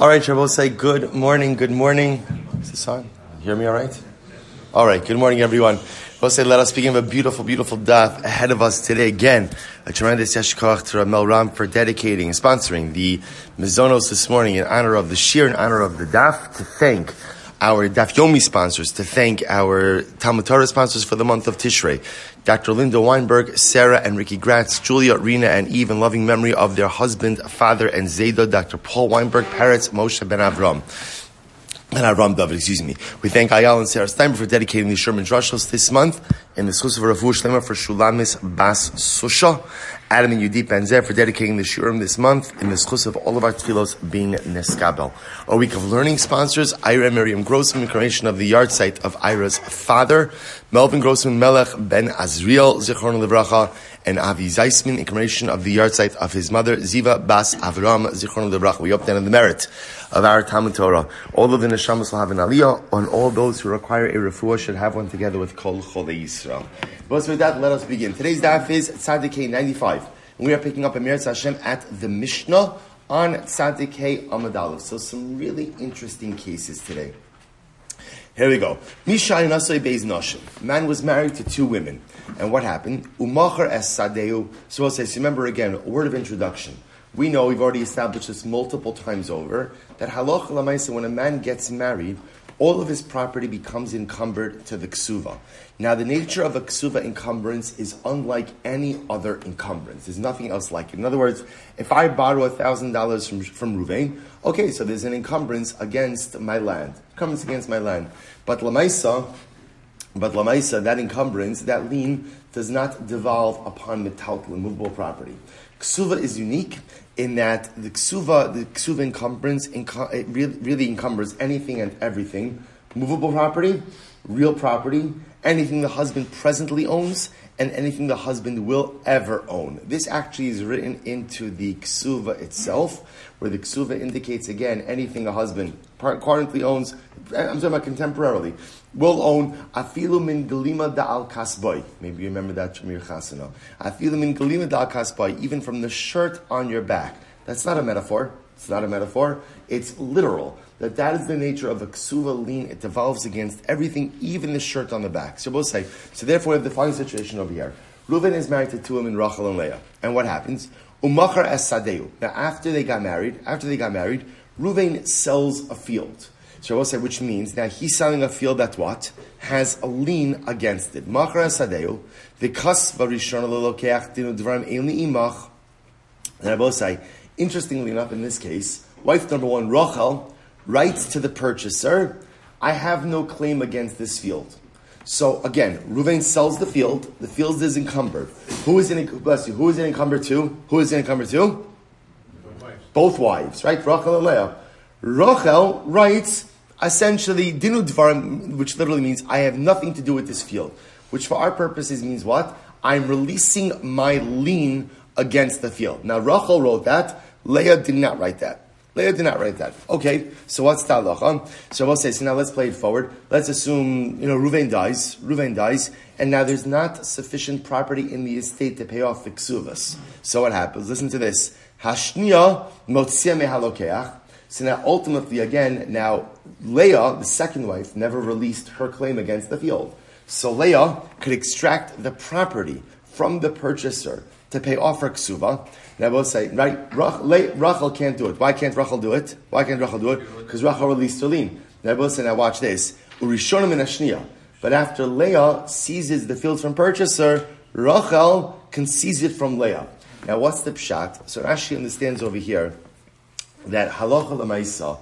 All right, Shabbos say good morning, good morning. Is this on? Hear me all right? All right, good morning, everyone. We'll say, let us begin with a beautiful, beautiful daf ahead of us today. Again, a tremendous yeshkoch to Ramel Ram for dedicating and sponsoring the Mizonos this morning in honor of the Shir, in honor of the daf, to thank our Daf Yomi sponsors, to thank our Talmud Torah sponsors for the month of Tishrei. Dr. Linda Weinberg, Sarah and Ricky Gratz, Julia, Rena, and Eve, in loving memory of their husband, father, and Zayda, Dr. Paul Weinberg, Peretz, Moshe Ben Avram. And Avram David, excuse me. We thank Ayal and Sarah Steinberg for dedicating the Sherman Drushos this month, and the Schus of Shlema for Shulamis Bas Susha. Adam and Yudip Banzer for dedicating the Shurim this month, and the Schus of all of our tefillos being Neskabel. Our week of learning sponsors, Ira Miriam Grossman, incarnation of the yahrzeit of Ira's father, Melvin Grossman Melech Ben Azriel, Zichron Livracha, and Avi Zeisman, incarnation of the yahrzeit of his mother, Ziva Bas Avram, Zichron Livracha. We hope that in the merit of our Talmud Torah, all of the neshamas will have an aliyah, and all those who require a refuah should have one together with Kol Cholei Yisrael. But with that, let us begin. Today's daf is Tzaddik 95. And we are picking up Amir Hashem at the Mishnah on Tzaddik Amadalov. So some really interesting cases today. Here we go. Misha and Asay Beis Nashim. Man was married to two women. And what happened? Umachar es Sadeu. So I'll say, remember again, a word of introduction. We know, we've already established this multiple times over, that halach when a man gets married, all of his property becomes encumbered to the ksuva. Now, the nature of a ksuva encumbrance is unlike any other encumbrance. There's nothing else like it. In other words, if I borrow thousand dollars from from Ruvain, okay, so there's an encumbrance against my land, encumbrance against my land. But lamaisa, but lamaisa, that encumbrance, that lien, does not devolve upon metaltal, movable property. Ksuva is unique in that the ksuva, the ksuva encumbrance, it really, really encumbers anything and everything, movable property, real property, anything the husband presently owns, and anything the husband will ever own. This actually is written into the ksuva itself, where the ksuva indicates again anything a husband currently owns. I'm talking about contemporarily. Will own afilu min galima da al kasboy. Maybe you remember that from your chasana. Afilu min galima da al kasboy, even from the shirt on your back. That's not a metaphor. It's not a metaphor. It's literal. That that is the nature of a ksuva lien. It devolves against everything, even the shirt on the back. So both say. So therefore, we have the following situation over here. Reuven is married to two women, Rachel and Leah. And what happens? Umachar es sadeu. Now, after they got married, after they got married, Reuven sells a field. So say, which means that he's selling a field that what has a lien against it. Machar sadeu. The kasva rishon lelokeach dinu dvarim eli imach. And I both say, interestingly enough, in this case, wife number one, Rachel, writes to the purchaser, I have no claim against this field. So again, Ruvain sells the field. The field is encumbered. Who is in bless you? Who is it encumbered to? Who is it encumbered to? Both wives, right? Rachel and Leah. Rachel writes essentially dinu which literally means I have nothing to do with this field. Which for our purposes means what? I'm releasing my lien against the field. Now Rachel wrote that. Leah did not write that. Leah did not write that. Okay, so what's the halacha? So we'll say, so now let's play it forward. Let's assume, you know, Ruvain dies, Ruvain dies, and now there's not sufficient property in the estate to pay off the ksuvas. So what happens? Listen to this. Hashniya motzia mehalokeach. So now ultimately, again, now Leah, the second wife, never released her claim against the field. So Leah could extract the property from the purchaser to pay off her ksuva. Now both say, right, Rachel can't do it. Why can't Rachel do it? Why can't Rachel do it? Because Rachel released her lien. Now both say, now watch this. Urishonim and Ashniya. But after Leah seizes the fields from purchaser, Rachel can seize it from Leah. Now what's the pshat? So Rashi understands over here that halacha lemaisa,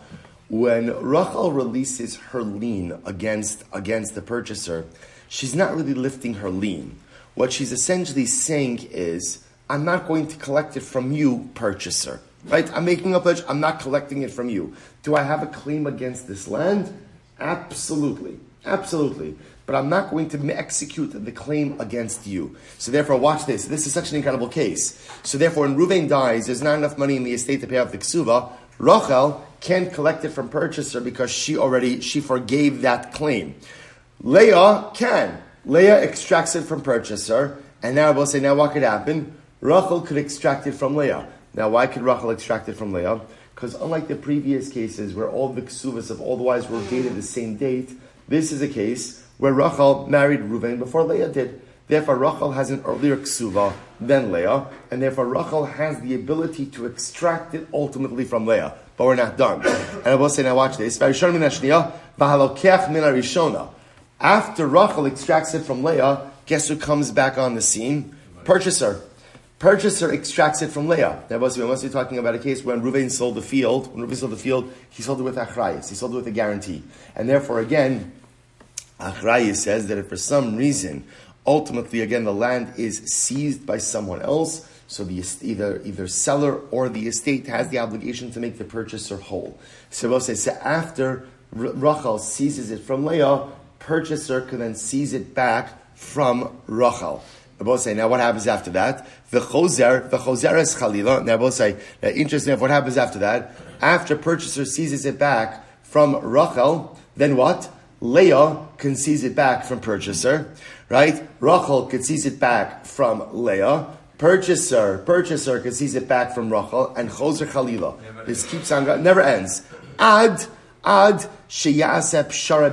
when Rachel releases her lien against against the purchaser, she's not really lifting her lien. What she's essentially saying is, I'm not going to collect it from you, purchaser. Right? I'm making a pledge, I'm not collecting it from you. Do I have a claim against this land? Absolutely. Absolutely. But I'm not going to execute the claim against you. So therefore, watch this. This is such an incredible case. So therefore, when Ruvain dies, there's not enough money in the estate to pay off the ksuva. Rachel can't collect it from purchaser because she already, she forgave that claim. Leah can. Leah extracts it from purchaser, and now we'll say, now what could happen? Rachel could extract it from Leah. Now, why could Rachel extract it from Leah? because unlike the previous cases where all the ksuvas of all the wives were dated the same date, this is a case where Rachel married Reuven before Leah did. Therefore, Rachel has an earlier ksuva than Leah, and therefore Rachel has the ability to extract it ultimately from Leah. But we're not done. And I will say, now watch this. After Rachel extracts it from Leah, guess who comes back on the scene? Purchaser. Purchaser extracts it from Leah. Now, we must be talking about a case when Reuven sold the field. When Reuven sold the field, he sold it with achrayas. He sold it with a guarantee. And therefore, again, achrayas says that if for some reason, ultimately, again, the land is seized by someone else, so the either either seller or the estate has the obligation to make the purchaser whole. So we'll say, so after Rachel seizes it from Leah, purchaser can then seize it back from Rachel. They both say, now what happens after that? The choser, the choser is chalila. Now both say, now interesting enough, what happens after that? After purchaser seizes it back from Rachel, then what? Leah can seize it back from purchaser, right? Rachel can seize it back from Leah. Purchaser, purchaser can seize it back from Rachel, and choser chalila. This keeps on, going. never ends. Ad, ad, sheyasep shara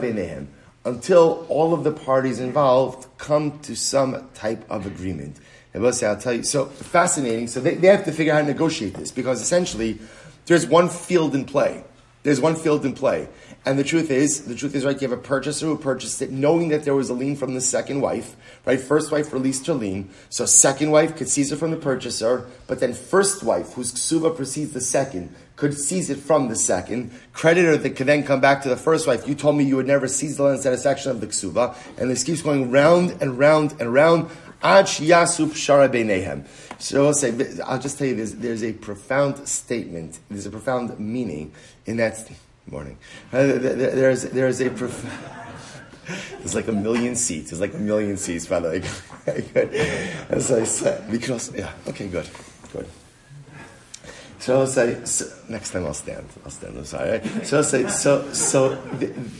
until all of the parties involved come to some type of agreement. I'll tell you. So fascinating. So they, they have to figure out how to negotiate this because essentially there's one field in play. There's one field in play. And the truth is, the truth is, right, you have a purchaser who purchased it knowing that there was a lien from the second wife, right? First wife released her lien, so second wife could seize it from the purchaser, but then first wife, whose ksuba precedes the second, could seize it from the second. Creditor that could then come back to the first wife, you told me you would never seize the land satisfaction of the ksuba, and this keeps going round and round and round. Ad yasup shara beinehem. So I'll say, I'll just tell you, there's, there's a profound statement, there's a profound meaning in that morning. Uh, there's, there's a prof- There's like a million seats. There's like a million seats, by the way. As I said, also, yeah, okay, good, good. So I'll say, so, next time I'll stand. I'll stand, I'm sorry. Right? So I'll say, so, so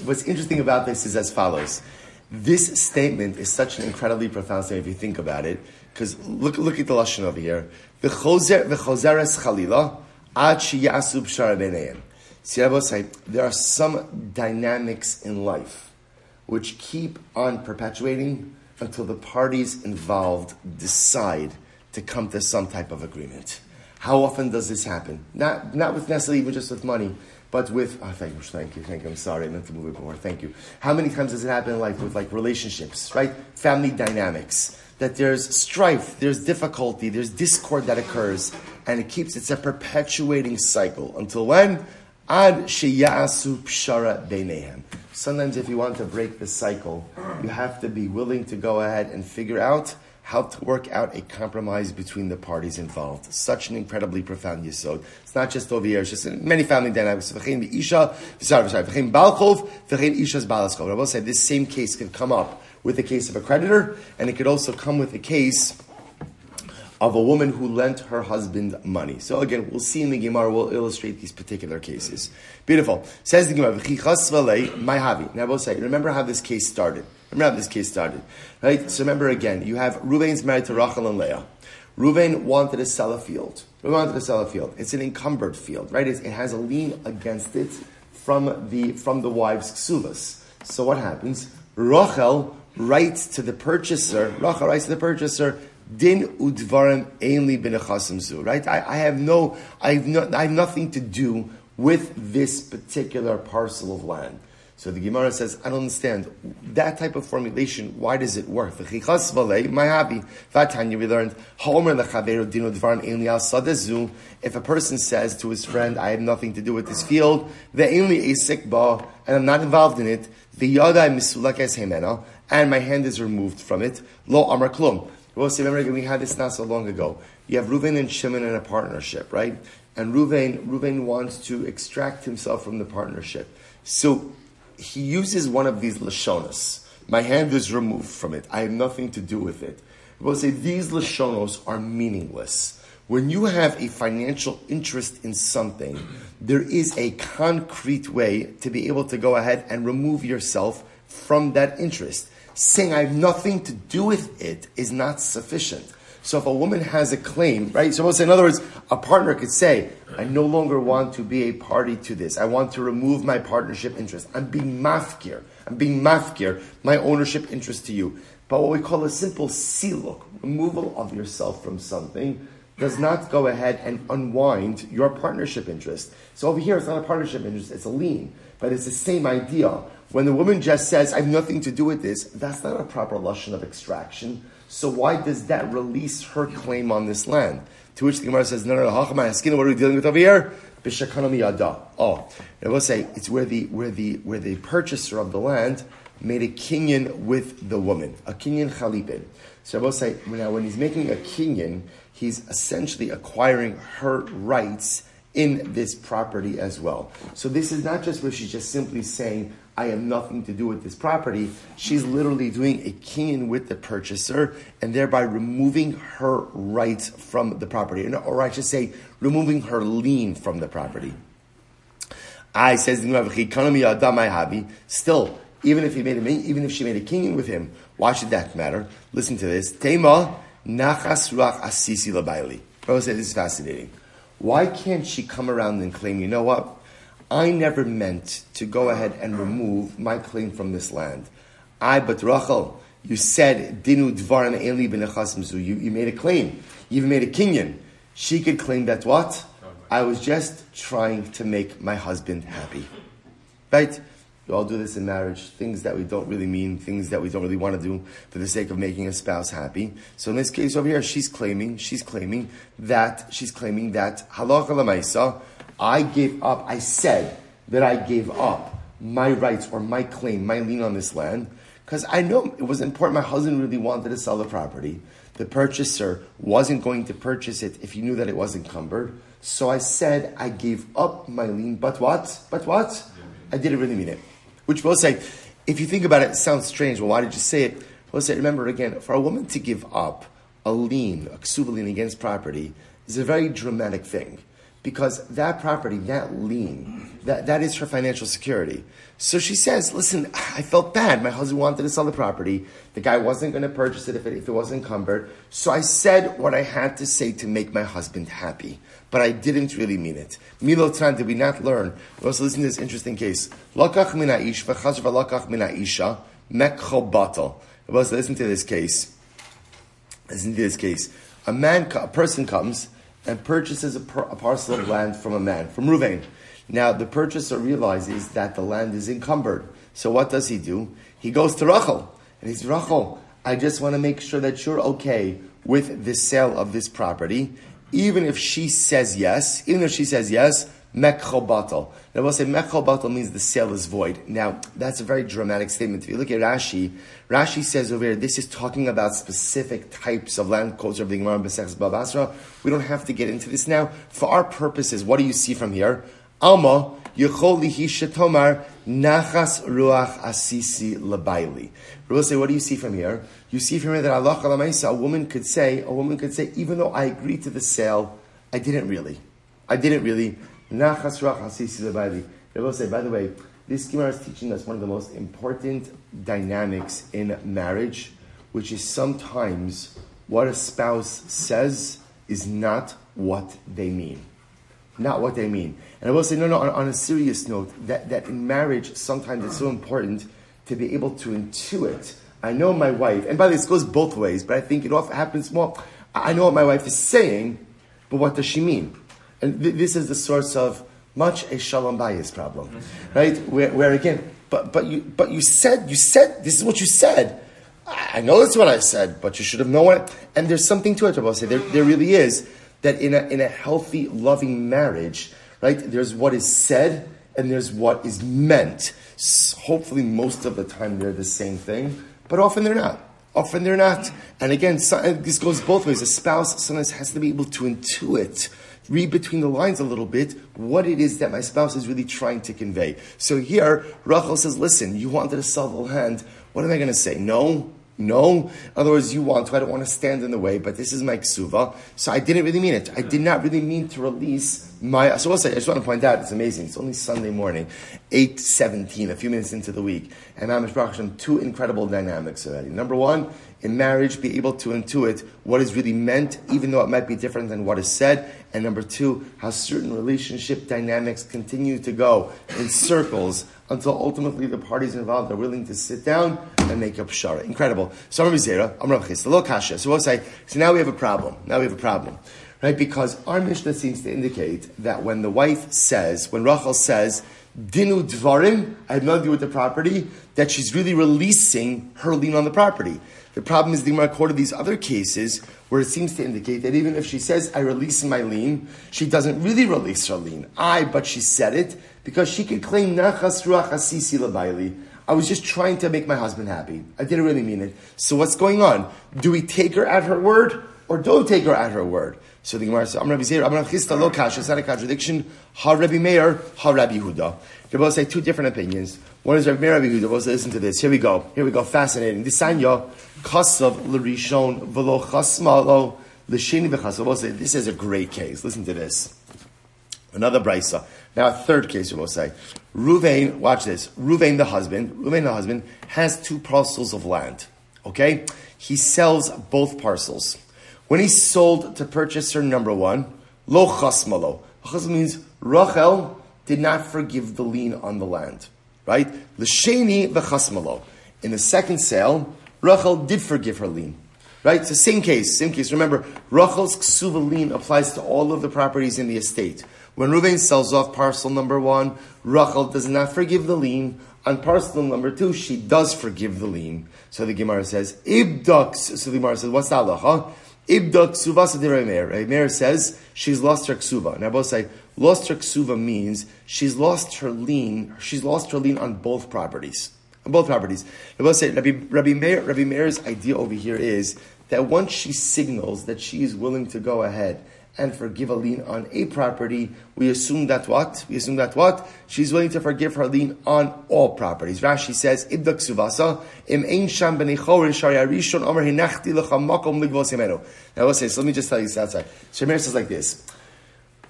what's interesting about this is as follows. This statement is such an incredibly profound statement if you think about it, because look, look at the Lashon over here. The chozer, the chalila, ad shara See, I will say, there are some dynamics in life which keep on perpetuating until the parties involved decide to come to some type of agreement. How often does this happen? Not, not with necessarily even just with money, but with, oh, thank you, thank you, thank you, I'm sorry, I meant to move it more, thank you. How many times does it happen in life with like relationships, right? Family dynamics. That there's strife, there's difficulty, there's discord that occurs, and it keeps, it's a perpetuating cycle. Until when? Ad sheyasu pshara beinehem. Sometimes, if you want to break the cycle, you have to be willing to go ahead and figure out how to work out a compromise between the parties involved. Such an incredibly profound yisod. It's not just over here; it's just many family dynamics. V'chein isha, sorry, sorry, balchov, v'chein isha's balaskov. I will say this same case could come up with the case of a creditor, and it could also come with the case of a woman who lent her husband money. So again, we'll see in the Gemara, we'll illustrate these particular cases. Beautiful. Says the Gemara, my havi. Now we'll say, remember how this case started. Remember how this case started. Right? So remember again, you have Ruvain's married to Rachel and Leah. Ruvain wanted to sell a field. Ruvain wanted to sell a field. It's an encumbered field, right? It's, it has a lien against it from the, from the wife's ksuvas. So what happens? Rachel writes to the purchaser, Rachel writes to the purchaser, Din udvarim ainli b'nechasim zu. Right? I, I, have no, I have no, I have nothing to do with this particular parcel of land. So the Gemara says, I don't understand that type of formulation. Why does it work? My happy. Vatanya we learned. If a person says to his friend, "I have nothing to do with this field," the only asik ba, and I'm not involved in it. The yada and my hand is removed from it. Lo amar klum. Well, see, remember we had this not so long ago. You have Ruvain and Shimon in a partnership, right? And Ruvain, Ruvain wants to extract himself from the partnership. So he uses one of these lashonas. My hand is removed from it. I have nothing to do with it. We'll say these lashonos are meaningless. When you have a financial interest in something, there is a concrete way to be able to go ahead and remove yourself from that interest saying I have nothing to do with it is not sufficient. So if a woman has a claim, right? So in other words, a partner could say, I no longer want to be a party to this. I want to remove my partnership interest. I'm being mafkir. I'm being mafkir, my ownership interest to you. But what we call a simple siluk, removal of yourself from something, does not go ahead and unwind your partnership interest. So over here, it's not a partnership interest, it's a lien. But it's the same idea. When the woman just says, I have nothing to do with this, that's not a proper lashon of extraction. So why does that release her claim on this land? To which the Gemara says, no, no, no, what are we dealing with over here? Oh, I will say it's where the where the where the purchaser of the land made a kinyan with the woman, a kinyan chalipin. So I will say now when he's making a kinyan, he's essentially acquiring her rights in this property as well. So this is not just where she's just simply saying, I have nothing to do with this property. She's literally doing a kinyan with the purchaser and thereby removing her rights from the property. Or I should say, removing her lien from the property. I says still, even if he made a, even if she made a kinyan with him, why should that matter? Listen to this. Tema nachas ruach asisi labaili. I say this is fascinating. Why can't she come around and claim, you know what? I never meant to go ahead and remove my claim from this land. I, but Rachel, you said, Dinu Dvarim Eli You You made a claim. You even made a kinyan. She could claim that what? I was just trying to make my husband happy. Right? We all do this in marriage. Things that we don't really mean, things that we don't really want to do for the sake of making a spouse happy. So in this case over here, she's claiming, she's claiming that, she's claiming that halacha lamaisa, I gave up, I said that I gave up my rights or my claim, my lien on this land, because I know it was important. My husband really wanted to sell the property. The purchaser wasn't going to purchase it if he knew that it was encumbered. So I said I gave up my lien, but what? But what? I didn't really mean it. Which will say, if you think about it, it sounds strange. Well, why did you say it? We'll say, remember again, for a woman to give up a lien, a ksuva lien against property, is a very dramatic thing. Because that property, that lien, that, that is her financial security. So she says, listen, I felt bad. My husband wanted to sell the property. The guy wasn't going to purchase it if, it if it wasn't encumbered. So I said what I had to say to make my husband happy. But I didn't really mean it. Milotan, did we not learn? We also listen to this interesting case. Lakach mina ish, v'chazr v'lakach mina isha, mekcho batal. Listen to this case. Listen to this case. A man, a person comes and purchases a, per, a parcel of land from a man, from Ruvain. Now, the purchaser realizes that the land is encumbered. So what does he do? He goes to Rachel. And he's, Rachel, I just want to make sure that you're okay with the sale of this property. Even if she says yes, even if she says yes, mekhobatal. Now we'll say mekhobatal means the sale is void. Now, that's a very dramatic statement. If you look at Rashi, Rashi says over here, this is talking about specific types of land culture of the Gemara Babasra. We don't have to get into this now. For our purposes, what do you see from here? Alma Yechol Lihi Shetomar Nachas Ruach Asisi Labaili. We'll say, what do you see from here? You see from here that Allah a woman could say, a woman could say, even though I agreed to the sale, I didn't really. I didn't really. Nachas They will say, by the way, this Gemara is teaching us one of the most important dynamics in marriage, which is sometimes what a spouse says is not what they mean not what they mean. And I will say, no, no, on, on, a serious note, that, that in marriage, sometimes it's so important to be able to intuit. I know my wife, and by the way, this goes both ways, but I think it often happens more. I know what my wife is saying, but what does she mean? And th- this is the source of much a shalom bayis problem, right? Where, where again, but, but, you, but you said, you said, this is what you said. I know that's what I said, but you should have known it. And there's something to it, I will say. There, there really is that in a, in a healthy, loving marriage, right, there's what is said and there's what is meant. Hopefully, most of the time they're the same thing, but often they're not. Often they're not. And again, uh, this goes both ways. A spouse sometimes has to be able to intuit, read between the lines a little bit, what it is that my spouse is really trying to convey. So here, Rachel says, listen, you wanted to sell the land. What am I going to say? No? No. In other words, you want to, I don't want to stand in the way, but this is my ksuva. So I didn't really mean it. I did not really mean to release my, so also, I just want to point out, it's amazing. It's only Sunday morning, 8.17, a few minutes into the week. And I'm Baruch two incredible dynamics already. Number one, in marriage, be able to intuit what is really meant, even though it might be different than what is said. And number two, how certain relationship dynamics continue to go in circles until ultimately the parties involved are willing to sit down and make up shara. Incredible. So I'm Zera, I'm Rav Chis, Kasha. So we'll say, so now we have a problem. Now we have a problem. Right? Because our Mishnah seems to indicate that when the wife says, when Rachel says, Dinu Dvarim, I have nothing to do with the property, that she's really releasing her lien on the property. The problem is the Gemara quoted these other cases where it seems to indicate that even if she says, I release my lien, she doesn't really release her lien. I, but she said it because she could claim Nachas Ruach Labaili. I was just trying to make my husband happy. I didn't really mean it. So what's going on? Do we take her at her word or don't take her at her word? So the Gemara says, I'm Rabbi Zera, I'm Rabbi Chisda, lo kash, it's not a contradiction. Ha Rabbi Meir, ha Rabbi Huda. They both say two different opinions. One is Rabbi Meir, Rabbi Huda. Both listen to this. Here we go. Here we go. Fascinating. Disanya, kasav l'rishon, v'lo chasmalo, v'chasav. Say, this is a great case. Listen to this. Another brisa. Now a third case, we will say. Ruvain, watch this. Ruvain the husband, Ruvain the husband, has two parcels of land. Okay? He sells both parcels. When he sold to purchaser number one, lo chasmalo. Chasmal means Rachel did not forgive the lien on the land. Right? L'sheni v'chasmalo. In the second sale, Rachel did forgive her lien. Right? It's the same case. Same case. Remember, Rachel's ksuva lien applies to all of the properties in the estate. When Reuven sells off parcel number one, Rachel does not forgive the lien. On parcel number two, she does forgive the lien. So the Gemara says, Ibdux. So the Gemara says, what's the halacha? Ibda ksuva Meir. Meir says she's lost her ksuva. I both say lost her ksuva means she's lost her lien. She's lost her lien on both properties. On both properties. I both say Rabbi, Rabbi Meir. Rabbi Meir's idea over here is that once she signals that she is willing to go ahead and forgive a lien on a property, we assume that what? We assume that what? She's willing to forgive her lien on all properties. Rashi says, Ibdak suvasa, im ein sham ligvos. Now let's say, so let me just tell you this outside. Shemir says like this.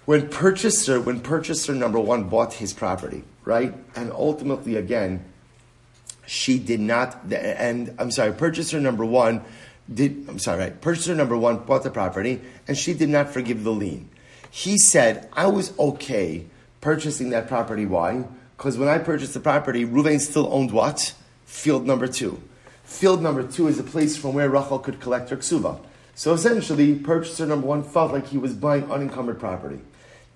When purchaser, when purchaser number one bought his property, right? And ultimately again, she did not, and I'm sorry, purchaser number one did, I'm sorry, right? Purchaser number one bought the property and she did not forgive the lien. He said, I was okay purchasing that property. Why? Because when I purchased the property, Ruvain still owned what? Field number two. Field number two is a place from where Rachel could collect her ksuva. So essentially, purchaser number one felt like he was buying unencumbered property.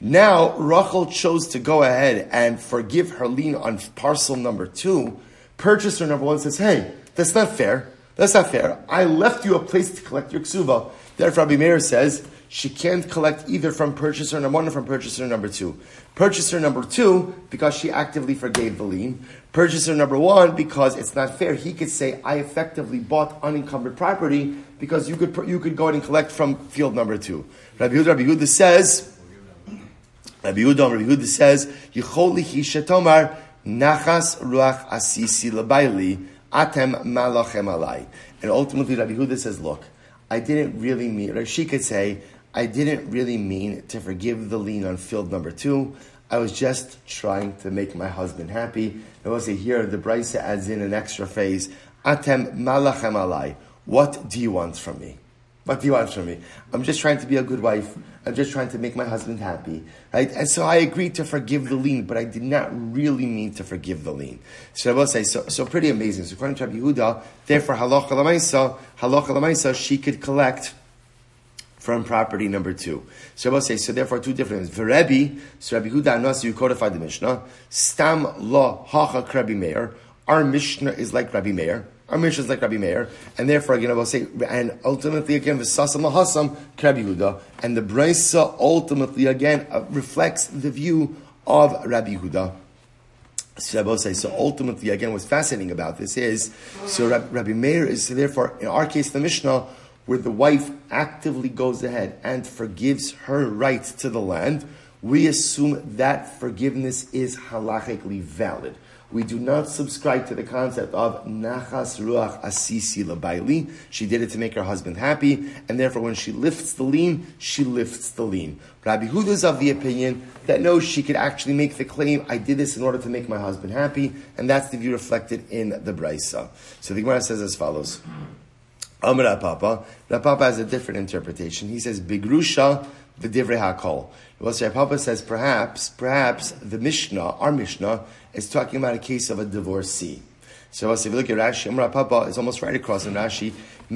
Now, Rachel chose to go ahead and forgive her lien on parcel number two. Purchaser number one says, hey, that's not fair. That's not fair. I left you a place to collect your ksuva. Therefore, Rabbi Meir says she can't collect either from purchaser number one or from purchaser number two. Purchaser number two, because she actively forgave the lien. Purchaser number one, because it's not fair. He could say, I effectively bought unencumbered property because you could, you could go ahead and collect from field number two. Rabbi Yehuda, Rabbi Yehuda says, Rabbi Yehuda, Rabbi Yehuda says, Yicholi Hishatomar, Nachas Ruach Asisi Labaili, Atem malachem alai. And ultimately, Rabbi Huda says, look, I didn't really mean, or she could say, I didn't really mean to forgive the lien on field number two. I was just trying to make my husband happy. And we'll say here, the Brisa adds in an extra phrase, Atem malachem alai. What do you want from me? What do you want from me? I'm just trying to be a good wife. I'm just trying to make my husband happy. Right? And so I agreed to forgive the lien, but I did not really mean to forgive the lien. So I will say, so, so pretty amazing. So according to Rabbi Yehuda, therefore, halacha lamaisa, halacha lamaisa, she could collect from property number two. So I will say, so therefore two different. Verebi, so Rabbi Yehuda knows you codified the Mishnah. Stam lo hacha Rabbi Meir. Our Mishnah is like Rabbi Meir. Our mission is like Rabbi Meir, and therefore again I will say, and ultimately again v'sasam lahasam Rabbi Yehuda, and the Brisa ultimately again uh, reflects the view of Rabbi Yehuda. So so ultimately again, what's fascinating about this is, so Rabbi Meir is so therefore in our case the Mishnah, where the wife actively goes ahead and forgives her right to the land. we assume that forgiveness is halachically valid. We do not subscribe to the concept of nachas ruach asisi labaili. She did it to make her husband happy, and therefore when she lifts the lien, she lifts the lien. Rabbi Huda is of the opinion that no, she could actually make the claim, I did this in order to make my husband happy, and that's the view reflected in the Brisa. So the Gemara says as follows. Amr Papa. Papa has a different interpretation. He says, Bigrusha v'divrei hakol. Well, so Papa says, perhaps, perhaps the Mishnah, our Mishnah, is talking about a case of a divorcee. So if you look at Rashi, Amr Papa is almost right across in Rashi. The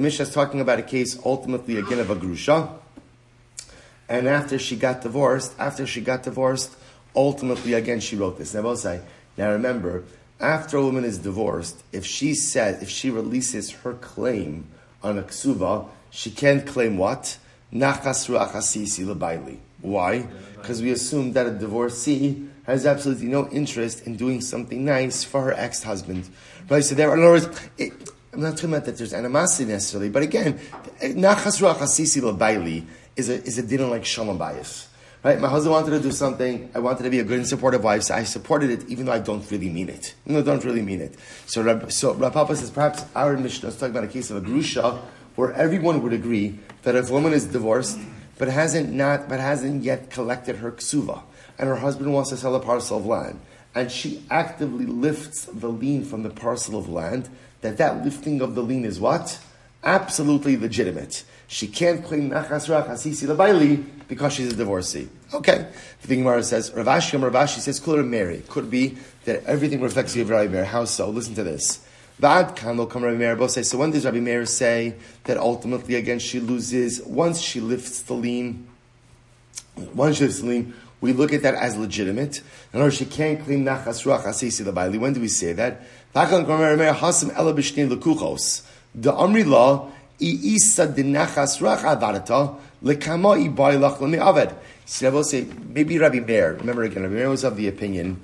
Mishnah is talking about a case ultimately again of a grusha. And after she got divorced, after she got divorced, ultimately again she wrote this. Now, say, now remember, after a woman is divorced, if she says, if she releases her claim on a ksuva, she can't claim what? Nachasru achasisi lebaili. Why? Because we assume that a divorcee has absolutely no interest in doing something nice for her ex-husband. Right? So there, in other words, it, I'm not talking about that there's animosity necessarily, but again, nachasru achasisi lebaili is a, is a dinner like shalom bayis. Right? My husband wanted to do something. I wanted to be a good and supportive wife, so I supported it, even though I don't really mean it. I don't really mean it. So, Rab, so Rav Papa says perhaps our Mishnah is talking about a case of a grusha where everyone would agree that if a woman is divorced but hasn't not but hasn't yet collected her ksuva, and her husband wants to sell a parcel of land, and she actively lifts the lien from the parcel of land, that that lifting of the lien is what? Absolutely legitimate. She can't claim nachas rach asisi lebaili because she's a divorcee. Okay. The Gemara says, Rav Ashi Rav Ashi says, Kula Mary. Could be that everything reflects you of Rabbi Meir. How so? Listen to this. Vad kan lo come Rabbi Meir both say. So when does Rabbi Meir say that ultimately again she loses once she lifts the lien? Once she lifts the lien, we look at that as legitimate. In other words, she can't claim nachas ruach asisi lebaili. When do we say that? Vakan come Rabbi Meir hasim ela b'shnei lekuchos. The Amri law So I maybe Rabbi Meir. Remember again, Rabbi Meir was of the opinion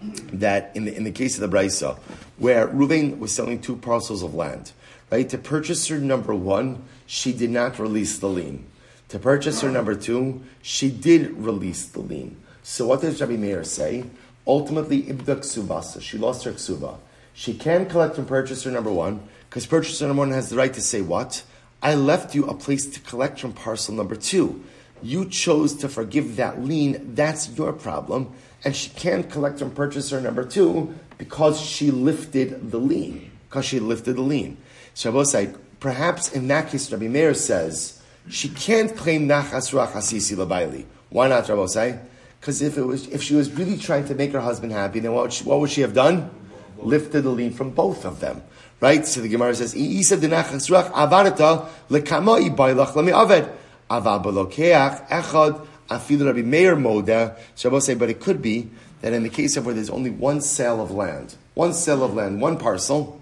that in the, in the case of the Brisa, where Ruvain was selling two parcels of land, right? To purchaser number one, she did not release the lien. To purchaser number two, she did release the lien. So what does Rabbi Meir say? Ultimately, ibda ksubasa. She lost her ksuba. She can collect from purchaser number one, because purchaser number one has the right to say what? I left you a place to collect from parcel number two. You chose to forgive that lien. That's your problem and she can't collect from purchaser number two because she lifted the lien. Because she lifted the lien. So Rabbi say, perhaps in that case, Rabbi Meir says she can't claim nachas ruach hasisi labaili. Why not, Rabbi say? Because if it was, if she was really trying to make her husband happy, then what would she, what would she have done? Lifted the lien from both of them. Right? So the Gemara says, "Isa denachas ruach avarata lekamoi bailach lami aved aval belokeach echad Afilu Rabbi Meir Moda. So I say, but it could be that in the case of where there's only one sale of land, one sale of land, one parcel,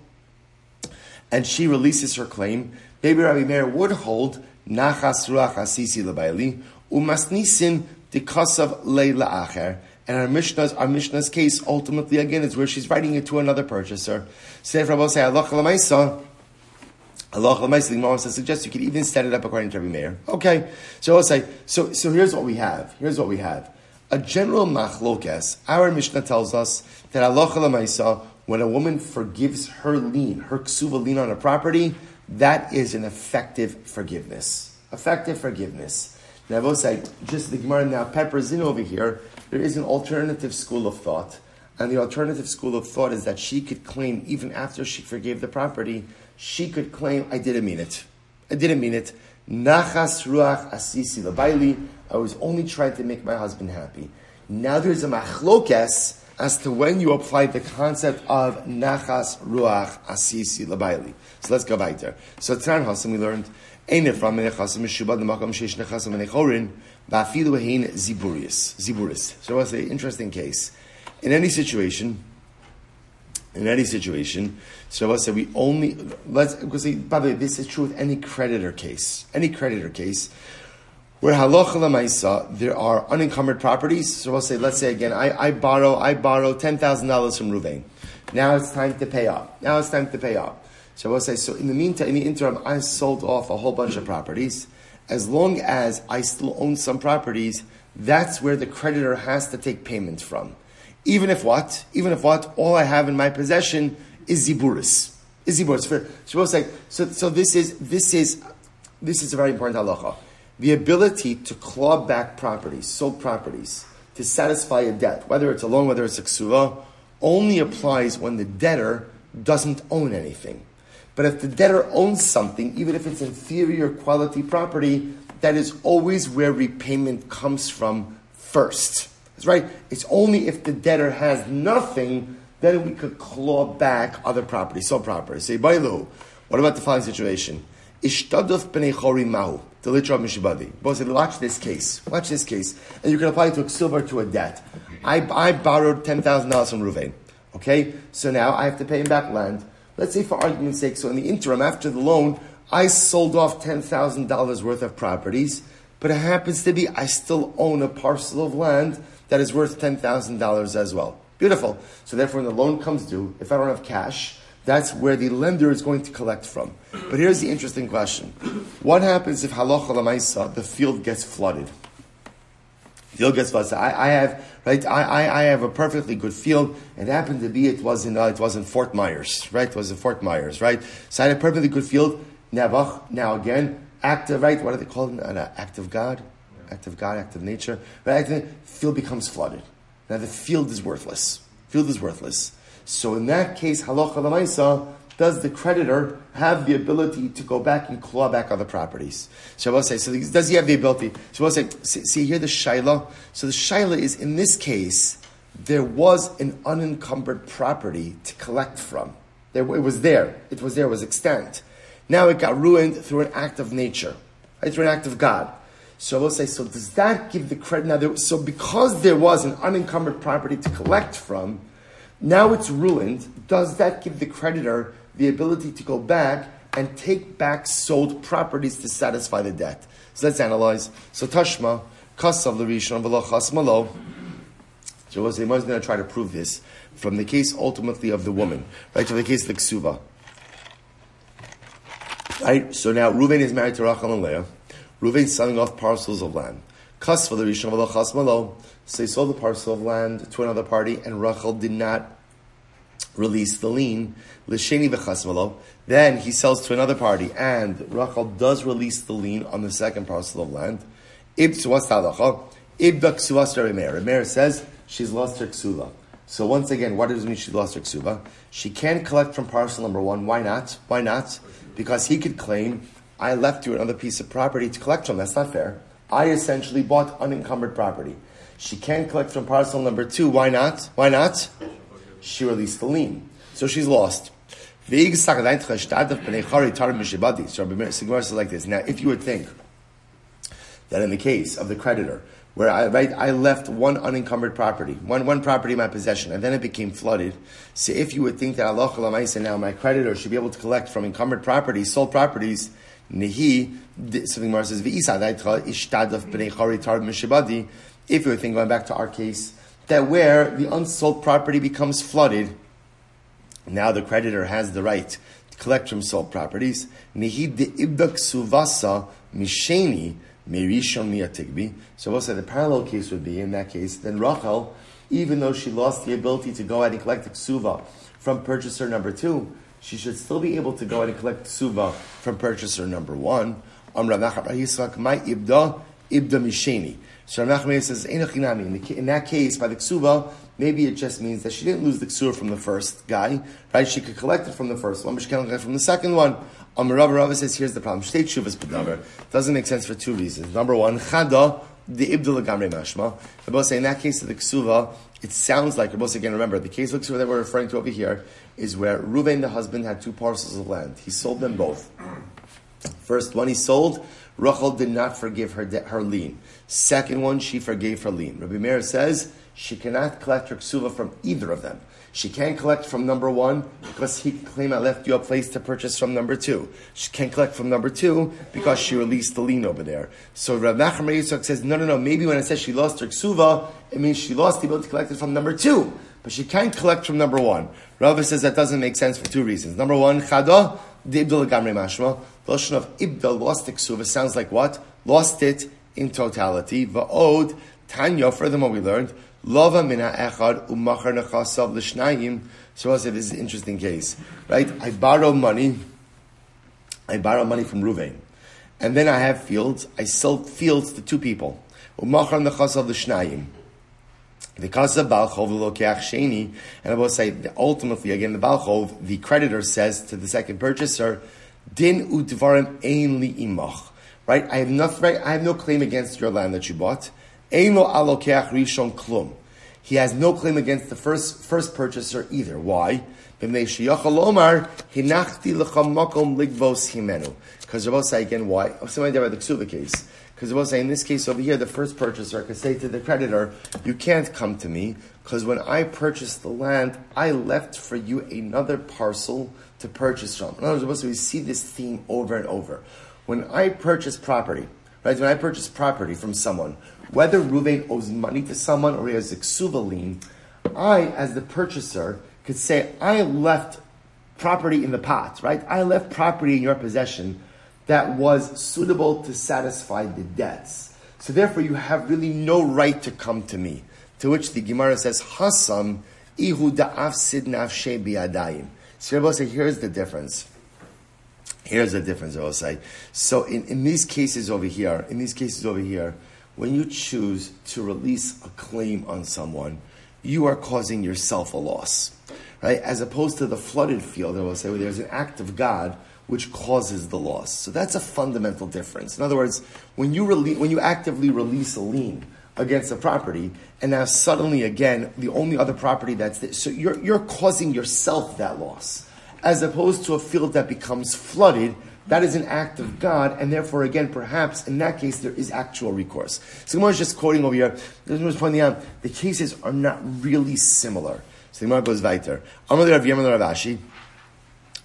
and she releases her claim, maybe Rabbi Meir would hold Nachas Ruach Asisi Lebaili, Umasnisin Dikasav Leila Acher. And our Mishnah's, our Mishnah's case ultimately again is where she's writing it to another purchaser. Say, Rabbi say, Allah Allah Gemara suggests you could even set it up according to Rabbi Meir. Okay, so I'll say, so, so here's what we have. Here's what we have. A general machlokes, our Mishnah tells us that Allah Lamaisa, when a woman forgives her lien, her ksuva lien on a property, that is an effective forgiveness. Effective forgiveness. Now, I will say, just the Gemara now peppers in over here, there is an alternative school of thought. And the alternative school of thought is that she could claim, even after she forgave the property, she could claim, I didn't mean it. I didn't mean it. Nachas ruach asisi labaili. I was only trying to make my husband happy. Now there's a machlokes as to when you apply the concept of nachas ruach asisi labaili. So let's go back there. So Tran Hasim we learned Eine from Menechasim Meshubad Makam Sheish Nechasim Menechorin Ba'afilu Hein Ziburius. Ziburis. So it's an interesting case. In any situation, in any situation. So I said we only let's because by the way, this is true with any creditor case. Any creditor case where halacha there are unencumbered properties. So I'll say, let's say again, I, I borrow I borrow ten thousand dollars from Ruvain. Now it's time to pay up. Now it's time to pay up. So I will say, so in the meantime, in the interim, I sold off a whole bunch of properties. As long as I still own some properties, that's where the creditor has to take payment from. Even if what? Even if what? All I have in my possession is ziburis. Is ziburis. For, so, so, this is, this is, this is a very important halacha. The ability to claw back properties, sold properties, to satisfy a debt, whether it's a loan, whether it's a ksuva, only applies when the debtor doesn't own anything. But if the debtor owns something, even if it's inferior quality property, that is always where repayment comes from first. That's right. It's only if the debtor has nothing, then we could claw back other property, sold property. Say, Bailu, what about the following situation? Ishtaduf b'nei chori mahu. The litra mishibadi. Both said, watch this case. Watch this case. And you can apply it to a silver to a debt. I, I borrowed $10,000 from Ruvain. Okay? So now I have to pay him back land. Let's say for argument's sake, so in the interim, after the loan, I sold off $10,000 worth of properties, but it happens to be I still own a parcel of land that is worth $10,000 as well. Beautiful. So therefore, when the loan comes due, if I don't have cash, that's where the lender is going to collect from. But here's the interesting question. What happens if halacha lamaisa, the field gets flooded? Field gets flooded. I, I have, right, I, I, I, have a perfectly good field. It happened to be, it was in, uh, it was in Fort Myers, right? It was in Fort Myers, right? So I had a perfectly good field. Now, now again, active, right? What are they called? An act of God? Act of God, act of nature. Right? The field becomes flooded. Now the field is worthless. Field is worthless. So in that case, halacha does the creditor have the ability to go back and claw back other properties? Shabbos say, so does he have the ability? Shabbos say, see here the shaila. So the shaila is in this case, there was an unencumbered property to collect from. There, it was there. It was there. It was extant. Now it got ruined through an act of nature, right? through an act of God. So we'll say, so does that give the credit? Now, there, so because there was an unencumbered property to collect from, now it's ruined. Does that give the creditor the ability to go back and take back sold properties to satisfy the debt? So let's analyze. So Tashma, Kasav Larishon, Velachas Malo. So say, going to try to prove this from the case ultimately of the woman, right? To the case of the Ksuva. Right? So now Reuven is married to Rachel and Leah. Reuven selling off parcels of land. Kas for the Rishon Velachas Malo. So he sold the parcel of land to another party, and Rachel did not release the lien. L'sheni v'chasmalo. Then he sells to another party, and Rachel does release the lien on the second parcel of land. Ib what's halacha? Ib ksuva Meir. Meir says she's lost her ksuva. So once again, what does it mean she lost her ksuva? She can't collect from parcel number one. Why not? Why not? Because he could claim I left you another piece of property to collect from. That's not fair. I essentially bought unencumbered property. She can't collect from parcel number two. Why not? Why not? She released the lien. So she's lost. So Rabbi Sigmar says like this. Now, if you would think that in the case of the creditor, where I, right, I left one unencumbered property, one, one property in my possession, and then it became flooded. So if you would think that Allah now my creditor should be able to collect from encumbered properties, sold properties, Nehi, something more says, if you were thinking, going back to our case, that where the unsold property becomes flooded, now the creditor has the right to collect from sold properties. Suvasa misheni merishon miatigbi. So say the parallel case would be, in that case, then Rachel, even though she lost the ability to go ahead and collect the ksuva from purchaser number two, she should still be able to go ahead and collect suva from purchaser number one. my ibda ibda misheni. So Rav says, in that case, by the ksuva, maybe it just means that she didn't lose the ksuva from the first guy, right? She could collect it from the first one, but she can't collect it from the second one. Um, Rav Rav says, here's the problem. State shuvas pedavar doesn't make sense for two reasons. Number one, chada the ibdul gamre mashma. Rabbi say in that case of the ksuva, it sounds like Rabbi again. Remember the case of ksuva that we're referring to over here is where Ruvain the husband had two parcels of land. He sold them both. First one he sold, Rachel did not forgive her, de- her lien. Second one, she forgave her lien. Rabbi Meir says she cannot collect her ksuva from either of them. She can't collect from number one because he claimed I left you a place to purchase from number two. She can't collect from number two because she released the lien over there. So Rav Nachman Yitzchak says, no, no, no, maybe when it says she lost her ksuva, it means she lost the ability to collect it from number two. But she can't collect from number one. Rav says that doesn't make sense for two reasons. Number one, chada, the ibdal gamri mashma. The of ibdal lost the ksuva sounds like what? Lost it in totality. Va'od, Tanya, furthermore we learned, Lova mina echad umachar nechasav l'shnayim. So I said this is an interesting case, right? I borrow money. I borrow money from Ruvain, and then I have fields. I sell fields to two people. Umachar nechasav l'shnayim. The kasa balchov lokeach sheni, and I will say ultimately again the balchov, the creditor says to the second purchaser, din udvarim ein li imach. Right, I have. Right, I have no claim against your land that you bought. He has no claim against the first first purchaser either. Why? Because Rabbi say again, why? Somebody by the Ksuva case. Because in this case over here, the first purchaser could say to the creditor, "You can't come to me because when I purchased the land, I left for you another parcel to purchase from." In other words, we see this theme over and over. When I purchase property, right? When I purchase property from someone, whether Ruvain owes money to someone or he has a ksuva lien, I, as the purchaser, could say, I left property in the pot, right? I left property in your possession that was suitable to satisfy the debts. So therefore, you have really no right to come to me. To which the Gemara says, Hasam ihu da'af da'afsid nafshe bi'adayim. So Rabbi say, here's the difference. Here's the difference, I will say. So in, in these cases over here, in these cases over here, when you choose to release a claim on someone, you are causing yourself a loss, right? As opposed to the flooded field, I will say, where there's an act of God which causes the loss. So that's a fundamental difference. In other words, when you rele- when you actively release a lien against a property, and now suddenly again the only other property that's there, so you're you're causing yourself that loss, as opposed to a field that becomes flooded that is an act of God, and therefore, again, perhaps in that case, there is actual recourse. So Gemara is just quoting over here. The Gemara is pointing out the cases are not really similar. So the Gemara goes weiter. Amar Rav Yemer Rav Ashi.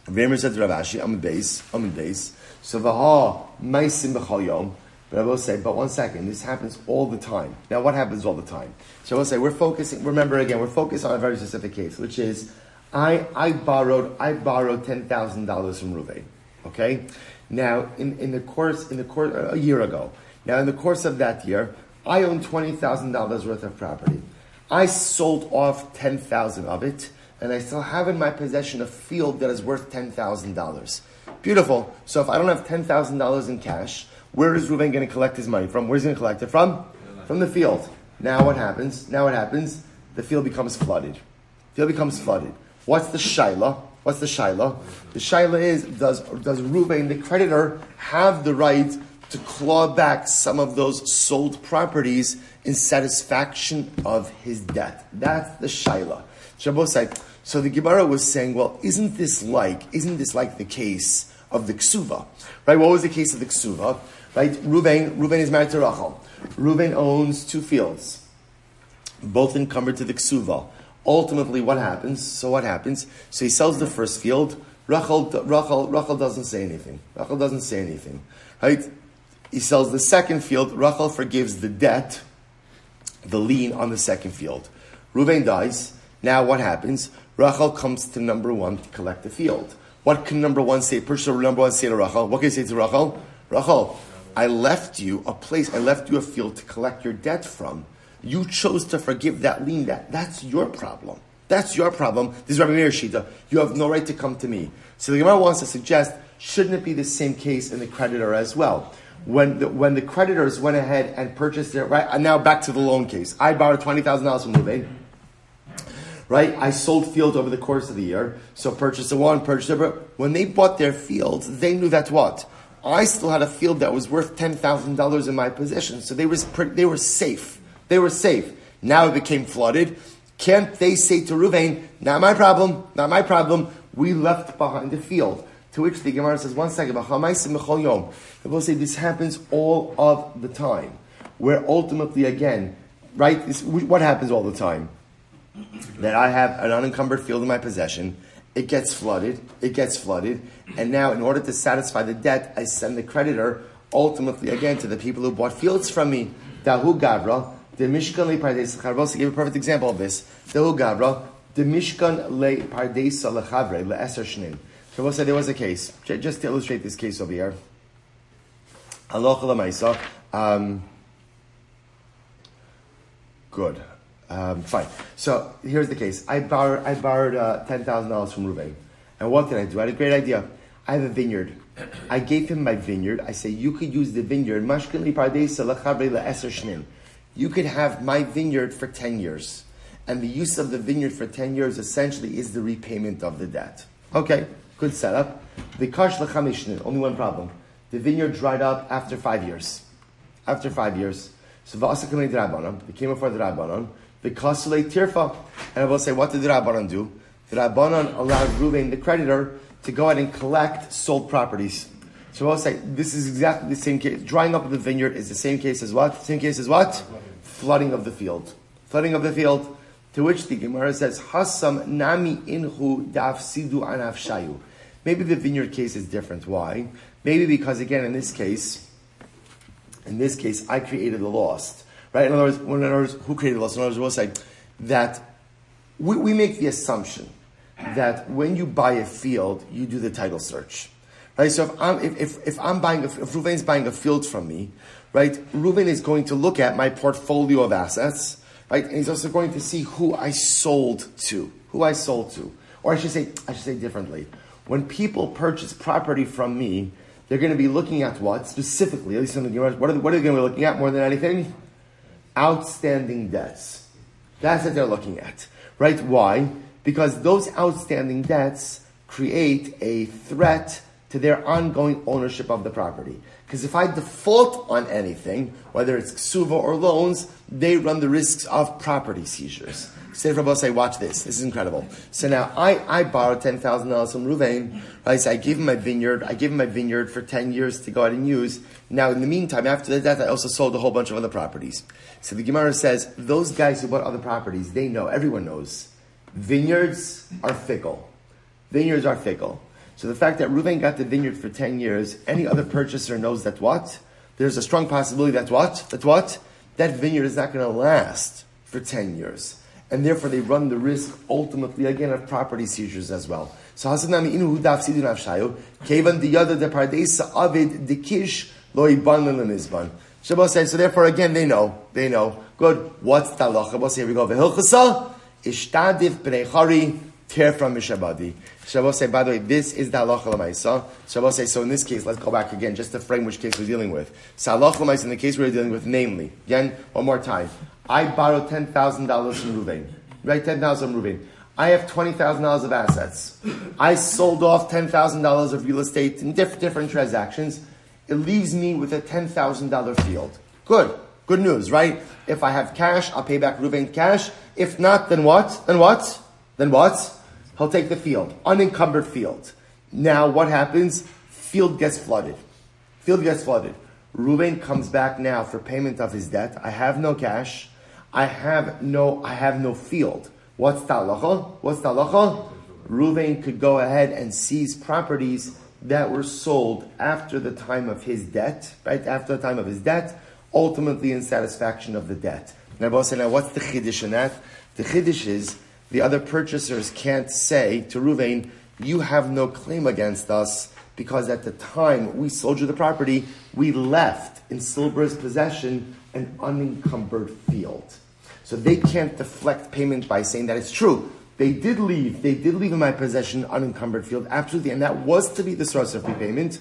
Rav Yemer said to Rav Ashi, I'm in base, I'm in base. So vaha maisim b'chal yom. But I will say, but one second, this happens all the time. Now, what happens all the time? So I will say, we're focusing, remember again, we're focused on a very specific case, which is, I, I borrowed, I borrowed $10,000 from Ruvain. Okay, now in, in the course in the course a year ago. Now in the course of that year, I own twenty thousand dollars worth of property. I sold off ten thousand of it, and I still have in my possession a field that is worth ten thousand dollars. Beautiful. So if I don't have ten thousand dollars in cash, where is Reuven going to collect his money from? Where's he going to collect it from? From the field. Now what happens? Now what happens? The field becomes flooded. The field becomes flooded. What's the shaila? What's the shaila? The shaila is does does Ruvain, the creditor, have the right to claw back some of those sold properties in satisfaction of his debt? That's the shaila. Shabbosai. So the Gemara was saying, well, isn't this like isn't this like the case of the ksuva? Right? What was the case of the ksuva? Right? Ruvain, Ruvain is married to Rachel. Ruvain owns two fields, both encumbered to the ksuva. Ultimately, what happens? So what happens? So he sells the first field. Rachel, Rachel, Rachel doesn't say anything. Rachel doesn't say anything, right? He sells the second field. Rachel forgives the debt, the lien on the second field. Ruvain dies. Now what happens? Rachel comes to number one to collect the field. What can number one say? Purchaser number one say to Rachel? What can he say to Rachel? Rachel, I left you a place. I left you a field to collect your debt from. You chose to forgive that lien. That that's your problem. That's your problem. This is Rabbi Meir Shita. You have no right to come to me. So the Gemara wants to suggest, shouldn't it be the same case in the creditor as well? When the, when the creditors went ahead and purchased it, right, and now back to the loan case. I borrowed twenty thousand dollars from Ruvain. Right, I sold fields over the course of the year. So purchased purchaser one, purchased purchaser. When they bought their fields, they knew that what I still had a field that was worth ten thousand dollars in my possession. So they was they were safe. They were safe. Now it became flooded. Can't they say to Ruvain, not my problem, not my problem, we left behind the field. To which the Gemara says, one second, the will say this happens all of the time. Where ultimately, again, right, this, what happens all the time? That I have an unencumbered field in my possession, it gets flooded, it gets flooded, and now in order to satisfy the debt, I send the creditor ultimately again to the people who bought fields from me. Dahu Gavra, the Mishkan le Pardes Charvos gave a perfect example of this. Dahu Gavra, the Mishkan le Pardes Lechavre le Eser Shnin. Charvos said there was a case. Just to illustrate this case over here. Halacha Lamaisa. Um, good. Um, fine. So here's the case. I borrowed, I borrowed uh, ten thousand dollars from Ruvain, and what did I do? I had a great idea. I have a vineyard. I gave him my vineyard. I say you could use the vineyard. You could have my vineyard for ten years, and the use of the vineyard for ten years essentially is the repayment of the debt. Okay, good setup. The kash Only one problem: the vineyard dried up after five years. After five years, so they came before the rabbanon the kasule tirfa. And I will say, what did the Rabbanan do? The Rabbanan allowed Reuben, the creditor, to go ahead and collect sold properties. So I will say, this is exactly the same case. Drying up of the vineyard is the same case as what? Same case as what? Flooding of the field. Flooding of the field. To which the Gemara says, Hasam nami inhu daf sidu anaf shayu. Maybe the vineyard case is different. Why? Maybe because again, in this case, in this case, I created the lost. Right? In other words, in other words who created the lost? In other words, we'll say that we, we make the assumption that when you buy a field, you do the title search. Right? So if I'm, if, if, if I'm buying, if, if Ruvain's buying a field from me, right, Ruvain is going to look at my portfolio of assets, right? And he's also going to see who I sold to, who I sold to. Or I should say, I should say differently. When people purchase property from me, they're going to be looking at what specifically? At least in the what are, what are they going to be looking at more than anything? outstanding debts. That's what they're looking at, right? Why? Because those outstanding debts create a threat to their ongoing ownership of the property. Because if I default on anything, whether it's ksuva or loans, they run the risks of property seizures. Say for say, watch this. This is incredible. So now I, I borrowed ten thousand dollars from Ruvain. Right? So I gave him my vineyard. I gave him my vineyard for ten years to go out and use. Now in the meantime, after that, I also sold a whole bunch of other properties. So the Gemara says those guys who bought other properties, they know. Everyone knows. Vineyards are fickle. Vineyards are fickle. So the fact that Ruvain got the vineyard for ten years, any other purchaser knows that what? There's a strong possibility that what? That what? That vineyard is not going to last for ten years and therefore they run the risk ultimately again of property seizures as well. So Hasanami inu hudaf sidin avshayo, kevan other the pardesa avid the kish lo iban lemizban. Shabbos says, so therefore again they know, they know. Good. What's the halacha? Here we go. V'hilchasa ishtadif b'nei tear from mishabadi. Shabbos say, by the way, this is the halacha l'maisa. Shabbos say, so in this case, let's go back again, just to frame which case we're dealing with. So halacha l'maisa in the case we're dealing with, namely, again, one more time. I thousand dollars from Ruvain. Right, ten thousand from Ruvain. I have twenty thousand dollars of assets. I sold off ten thousand dollars of real estate in diff- different transactions. It leaves me with a ten thousand dollar field. Good, good news, right? If I have cash, I'll pay back Ruvain cash. If not, then what? Then what? Then what? He'll take the field, unencumbered field. Now, what happens? Field gets flooded. Field gets flooded. Ruvain comes back now for payment of his debt. I have no cash. I have no, I have no field. What's talacha? What's talacha? Ruvain could go ahead and seize properties that were sold after the time of his debt, right? After the time of his debt, ultimately in satisfaction of the debt. Now, now what's the chiddush in that? The chiddush is the other purchasers can't say to Ruvain, you have no claim against us because at the time we sold you the property, we left in Silber's possession an unencumbered field. So they can't deflect payment by saying that it's true. They did leave, they did leave in my possession an unencumbered field, absolutely, and that was to be the source of repayment.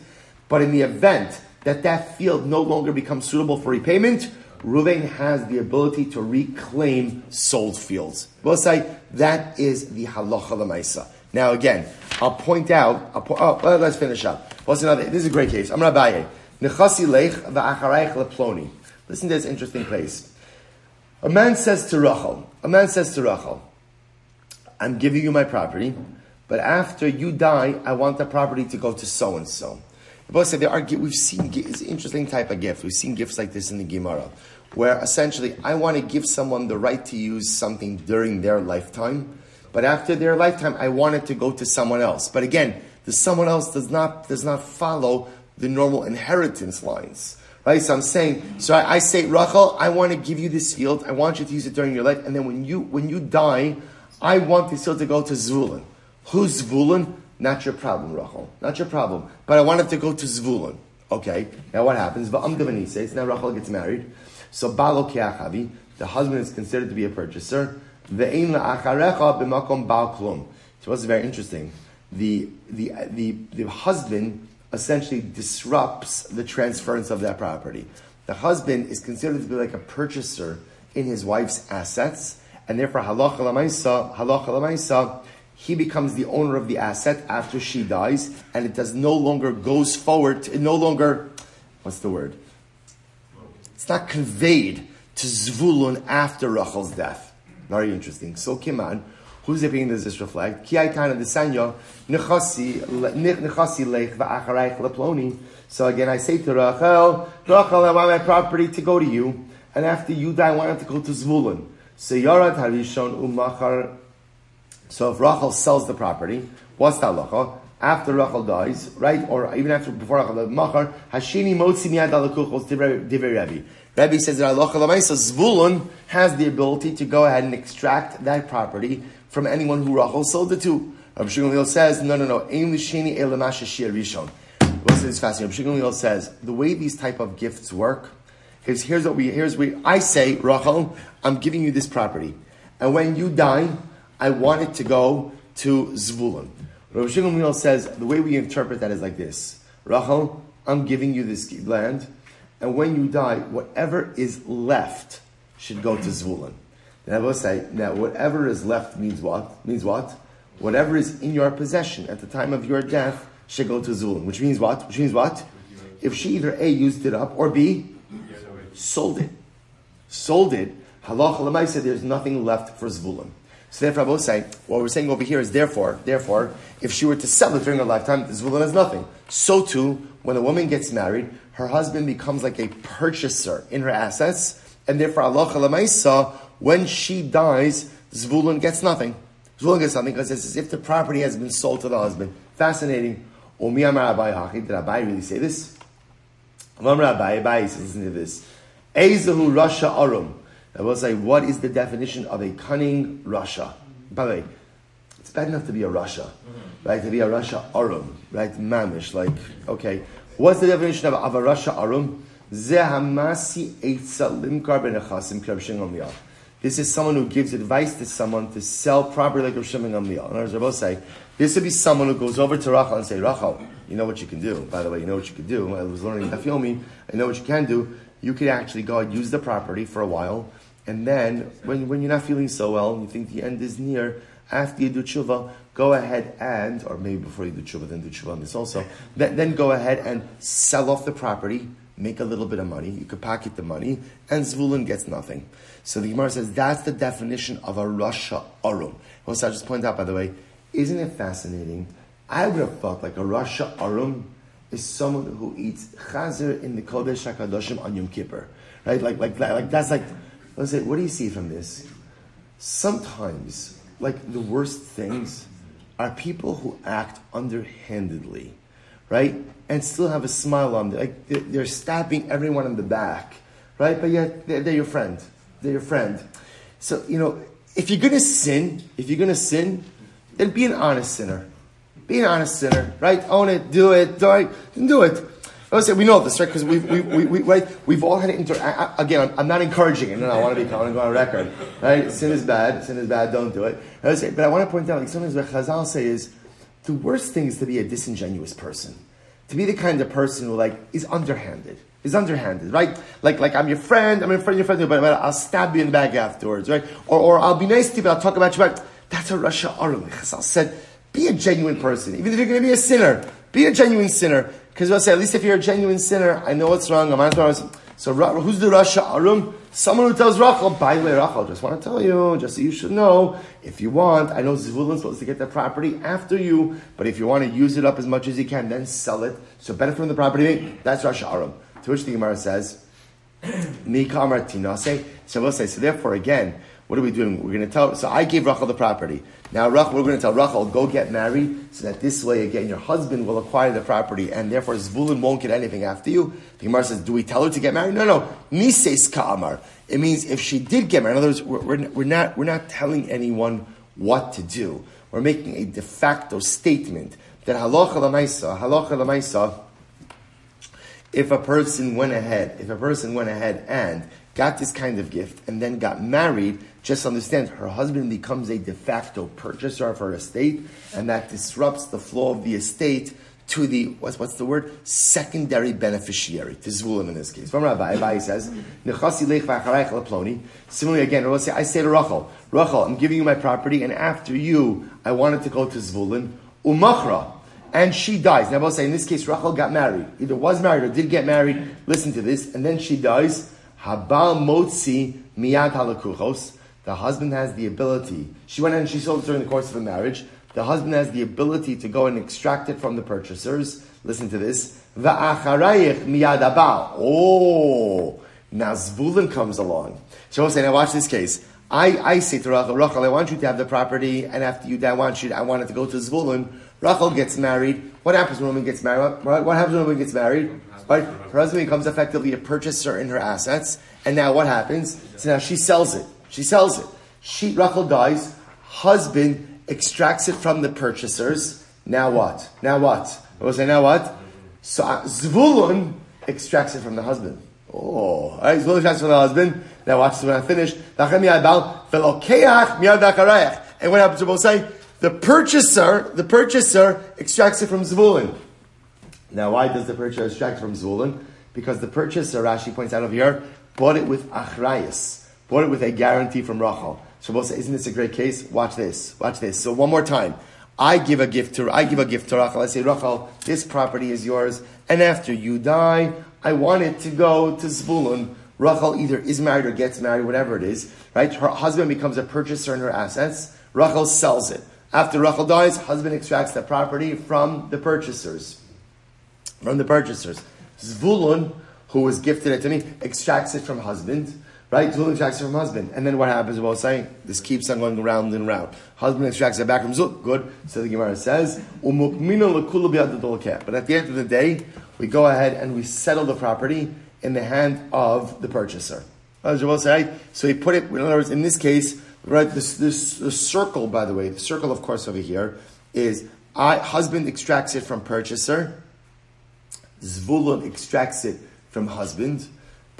But in the event that that field no longer becomes suitable for repayment, Ruvain has the ability to reclaim sold fields. We'll say that is the halacha lemaisa. Now again, I'll point out. I'll po- oh, let's finish up. What's another? This is a great case. I'm Rabbaye. Nechasi lech va'acharayich leploni. Listen to this interesting place. A man says to Rachel, a man says to Rachel, I'm giving you my property, but after you die, I want the property to go to so and so. Both said there are we've seen it's an interesting type of gift. We've seen gifts like this in the Gemara, where essentially I want to give someone the right to use something during their lifetime, but after their lifetime, I want it to go to someone else. But again, the someone else does not does not follow the normal inheritance lines. Right? So I'm saying, so I, I, say, Rachel, I want to give you this field. I want you to use it during your life. And then when you when you die, I want this field to go to Zvulun. Who's Zvulun? Not your problem, Rachel. Not your problem. But I want it to go to Zvulun. Okay. Now what happens? Va'am says now Rachel gets married. So Balo Kiachavi, the husband is considered to be a purchaser. The Ve'in la'acharecha b'makom ba'al klum. So what's very interesting. The, the, the, the husband essentially disrupts the transference of that property. The husband is considered to be like a purchaser in his wife's assets, and therefore halacha lamaisa, halacha he becomes the owner of the asset after she dies, and it does no longer goes forward. it no longer, what's the word? Not conveyed to Zvulun after Rachel's death. Very interesting. So Kiman, Who's it being does this reflect? Ki of the sanya nechasi lech va'acharayich leploni. So again, I say to Rachel, Rachel, I want my property to go to you, and after you die, I want it to go to Zvulun. So Yarat Harishon umachar. So if Rachel sells the property, what's that lacha? After Rachel dies, right, or even after before Rachel, dies, machar hashini motzi miyad alakuchos divrei Rebbe. Rebbe says that Allah Zvulun has the ability to go ahead and extract that property from anyone who Rachel sold it to. Rabbi Shimon says, no, no, no, Ein Lishini Elamasha Rishon. What's this fascinating? Rabbi Shimon says, the way these type of gifts work is here's what we, here's we, I say, Rachel, I'm giving you this property. And when you die, I want it to go to Zvulun. Rabbi Shimon says, the way we interpret that is like this. Rachel, I'm giving you this land, and when you die, whatever is left should go to Zvulun. I will say, now whatever is left means what? Means what? Whatever is in your possession at the time of your death should go to Zulun. Which means what? Which means what? If she either A, used it up, or B, sold it. Sold it. Halach said there's nothing left for Zvulun. So therefore, I will say, what we're saying over here is therefore, therefore, if she were to sell it during her lifetime, Zvulun has nothing. So too, when a woman gets married, her husband becomes like a purchaser in her assets, and therefore Allah when she dies, Zvulun gets nothing. Zvulun gets nothing because it's as if the property has been sold to the husband. Fascinating. Did Abai really say this? Abai says, listen to this. Ezahu Rasha Arum. I will say, what is the definition of a cunning Rasha? By the way, it's bad enough to be a Rasha, right? To be a Rasha Arum, right? Mamish, like, okay. What's the definition of, avarasha Arum? Zehamasi this is someone who gives advice to someone to sell property like Rav Shimon Gamliel. In other words, say, this would be someone who goes over to Rachel and say, Rachel, you know what you can do. By the way, you know what you can do. I was learning Dafyomi. I know what you can do. You could actually go and use the property for a while, and then when, when you're not feeling so well, and you think the end is near, after you do tshuva, go ahead and, or maybe before you do tshuva, then do tshuva on this also, then, then go ahead and sell off the property, make a little bit of money. You could pocket the money, and Zvulun gets nothing. So the Gemara says that's the definition of a Rasha Arum. Also, I just point out, by the way, isn't it fascinating? I would have thought like a Rasha Arum is someone who eats chazer in the Kodesh HaKadoshim on Yom Kippur. Right? Like, like, like, that's like, let's say, what do you see from this? Sometimes, like, the worst things are people who act underhandedly, right? And still have a smile on them. Like, they're, stabbing everyone in the back, right? But yet, they're, they're your friend they're your friend. So, you know, if you're to sin, if you're to sin, then be an honest sinner. Be an honest sinner, right? Own it, do it, do it, do it. Say we know this, right? Because we've, we, we, we, right? we've all had. Inter- I, again, I'm, not encouraging it. No, no, I want to be, I want to go on record, right? Sin is bad. Sin is bad. Don't do it. Say, but I want to point out, like sometimes what Chazal say is, the worst thing is to be a disingenuous person, to be the kind of person who like is underhanded is underhanded, right? Like, like I'm your friend, I'm your friend, your friend, but, but I'll stab you in the back afterwards, right? Or, or I'll be nice to you, but I'll talk about you, but that's a Rasha Arum. Chazal said, be a genuine person. Even if you're going to be a sinner, be a genuine sinner. Because we'll say, at least if you're a genuine sinner, I know what's wrong, I'm not So who's the Rasha Arum? Someone who tells Rachel, by the way, Rachel, just want to tell you, just so you should know, if you want, I know Zvulun's supposed to get the property after you, but if you want to use it up as much as you can, then sell it. So benefit from the property, that's Rasha Arum. To which the Gemara says, Mi kamar tinase. So we'll say, so therefore again, what are we doing? We're going to tell, so I gave Rachel the property. Now Rachel, we're going to tell Rachel, go get married, so that this way again your husband will acquire the property, and therefore Zvulun won't get anything after you. The Gemara says, do we tell her to get married? No, no. Nises ka'amar. It means if she did get married, in other words, we're, we're, we're, not, we're not telling anyone what to do. We're making a de facto statement that halacha lamaisa, halacha lamaisa, if a person went ahead, if a person went ahead and got this kind of gift and then got married, just understand her husband becomes a de facto purchaser of her estate, and that disrupts the flow of the estate to the what's, what's the word secondary beneficiary to Zvulun in this case. From Rabbi, Rabbi says, Similarly, again, I say, I say to Rachel, Rachel, I'm giving you my property, and after you, I wanted to go to Zvulun, umachra, and she dies. Now, I will say, in this case, Rachel got married, either was married or did get married. Listen to this, and then she dies. Habal motzi miyad halakuchos. The husband has the ability. She went and she sold it during the course of the marriage. The husband has the ability to go and extract it from the purchasers. Listen to this. Oh, now Zvulun comes along. So I'm saying, now watch this case. I, I say to Rachel, Rachel, I want you to have the property, and after you die, I want you, I want it to go to Zvulun. Rachel gets married. What happens when a woman gets married? What, what happens when a woman gets married? Right? Her husband becomes effectively a purchaser in her assets. And now what happens? So now she sells it. She sells it. She, Rachel dies. Husband extracts it from the purchasers. Now what? Now what? I will say, now what? So uh, Zvulun extracts it from the husband. Oh, right? Zvulun extracts it from the husband. Now watch when I finish. And what happens to both say? The purchaser, the purchaser extracts it from Zvulun. Now, why does the purchaser extract from Zvulun? Because the purchaser, Rashi points out over here, bought it with achrayas, bought it with a guarantee from Rachel. So, we'll say, isn't this a great case? Watch this. Watch this. So, one more time. I give a gift to I give a gift to Rachel. I say, Rachel, this property is yours, and after you die, I want it to go to Zvulun. Rachel either is married or gets married, whatever it is, right? Her husband becomes a purchaser in her assets. Rachel sells it. After Rachel dies, husband extracts the property from the purchasers from the purchasers. Zvulun, who was gifted it to me, extracts it from husband. Right? Zvulun extracts from husband. And then what happens? Well, saying this keeps on going round and round. Husband extracts it back from Zul. Good. So the Gemara says, But at the end of the day, we go ahead and we settle the property in the hand of the purchaser. So he put it, in other words, in this case, right, this, this, the circle, by the way, the circle, of course, over here is I, husband extracts it from purchaser, Zvulun extracts it from husband.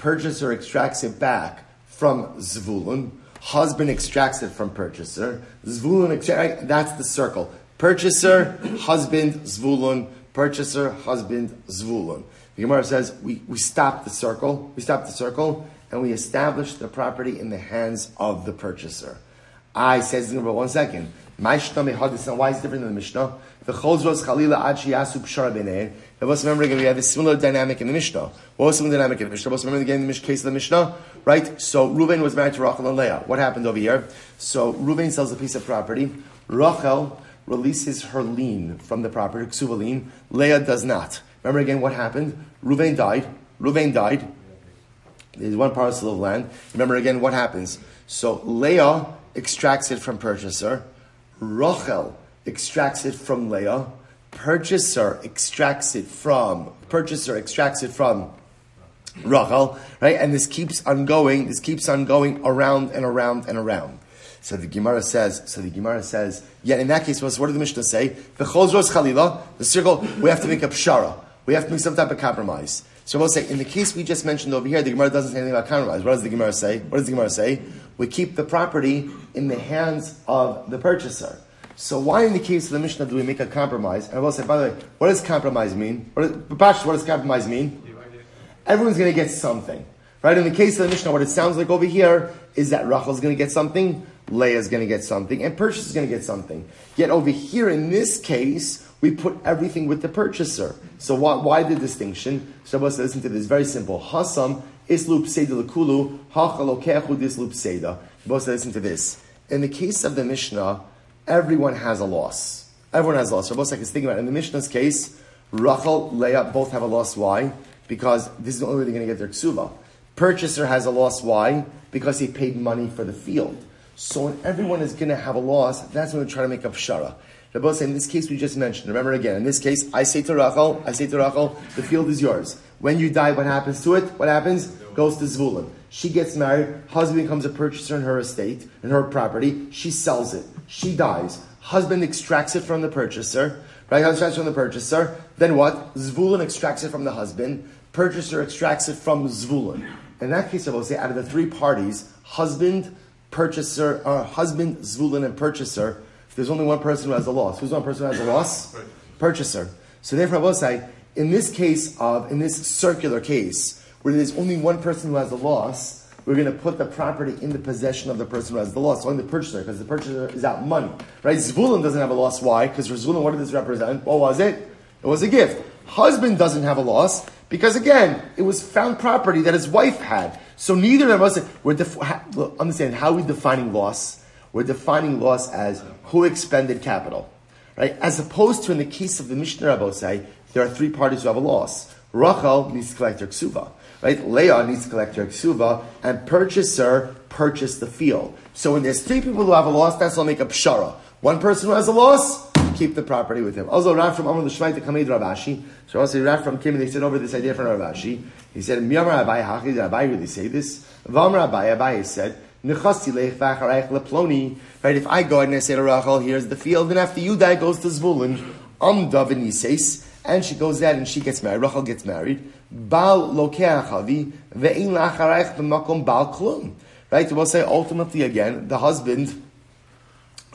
Purchaser extracts it back from Zvulun. Husband extracts it from purchaser. Zvulun extracts, that's the circle. Purchaser, husband, Zvulun. Purchaser, husband, Zvulun. The Gemara says we, we stop the circle, we stop the circle, and we establish the property in the hands of the purchaser. I says in one second. Why is it different than the Mishnah? The Chozros Chalila Ad Shiyasu Pshara B'nei. Let us remember again, we have a similar dynamic in the Mishnah. What was similar dynamic in the Mishnah? Let us remember again in the case of the Mishnah, right? So Reuven was married to Rachel and Leah. What happened over here? So Reuven sells a piece of property. Rachel releases her lien from the property, ksuva lien. Leah does not. Remember again what happened? Reuven died. Reuven died. There's one parcel of land. Remember again what happens. So Leah extracts it from purchaser. Rachel extracts it from Leah. Purchaser extracts it from purchaser extracts it from Rachel, right? And this keeps on going. This keeps on going around and around and around. So the Gemara says. So the Gemara says. Yet in that case, what does the Mishnah say? The chozros chalila, the circle. We have to make a pshara. We have to make some type of compromise. So we'll say in the case we just mentioned over here, the Gemara doesn't say anything about compromise. What does the Gemara say? What does the Gemara say? We keep the property in the hands of the purchaser. So why in the case of the Mishnah do we make a compromise? And I will say, by the way, what does compromise mean? What, is, what does compromise mean? Everyone's going to get something. Right? In the case of the Mishnah, what it sounds like over here is that Rachel's going to get something, Leah's going to get something, and purchase is going to get something. Yet over here in this case, we put everything with the purchaser. So why, why the distinction? Shabbos, listen to this. Very simple. Hasam Islup Seda Lakulu, Hachalokechu Dislup Seda. Both listen to this. In the case of the Mishnah, everyone has a loss. Everyone has a loss. Rabbi is thinking about it. In the Mishnah's case, Rachel, Leah both have a loss. Why? Because this is the only way they're going to get their ksuva. Purchaser has a loss. Why? Because he paid money for the field. So when everyone is going to have a loss, that's when we try to make up shara. Rabbi say in this case we just mentioned. Remember again, in this case, I say to Rachel, I say to Rachel, the field is yours. When you die, what happens to it? What happens? Goes to Zvulun. She gets married. Husband becomes a purchaser in her estate, in her property. She sells it. She dies. Husband extracts it from the purchaser. Right? Extracts from the purchaser. Then what? Zvulun extracts it from the husband. Purchaser extracts it from Zvulun. In that case, I will say, out of the three parties, husband, purchaser, or uh, husband, Zvulun, and purchaser, there's only one person who has a loss. Who's one person who has a loss? Purchaser. So therefore, I will say, in this case of, in this circular case, where there's only one person who has a loss, we're going to put the property in the possession of the person who has the loss, only the purchaser, because the purchaser is out money. Right? Zvulun doesn't have a loss. Why? Because for Zvulun, what did this represent? What was it? It was a gift. Husband doesn't have a loss, because again, it was found property that his wife had. So neither of us, we're def- understand how we're defining loss. We're defining loss as who expended capital. Right? As opposed to in the case of the Mishnah Rabbosai, there are three parties who have a loss. Rachel needs to collect her ksuva. Right? Leah needs to collect her ksuva, and purchaser purchased the field. So when there's three people who have a loss, that's will make a pshara. One person who has a loss, keep the property with him. Also, Rav from Amr L'Shmai to Kamid Rav Ashi. So also Rav from Kim, they said over this idea from Rav Ashi. He said, Miyamar Abai Haki, did Abai really say this? Vamar Abai, Abai said, Nechasti leploni. Right, if I go and I say to Rachel, here's the field, and after you die, goes to Zvulun. Amda v'nises, and she goes out and she gets married. Rachel gets married. Bal lokeach havi ve'in la'acharayich b'makom bal klum. Right, we'll say ultimately again, the husband,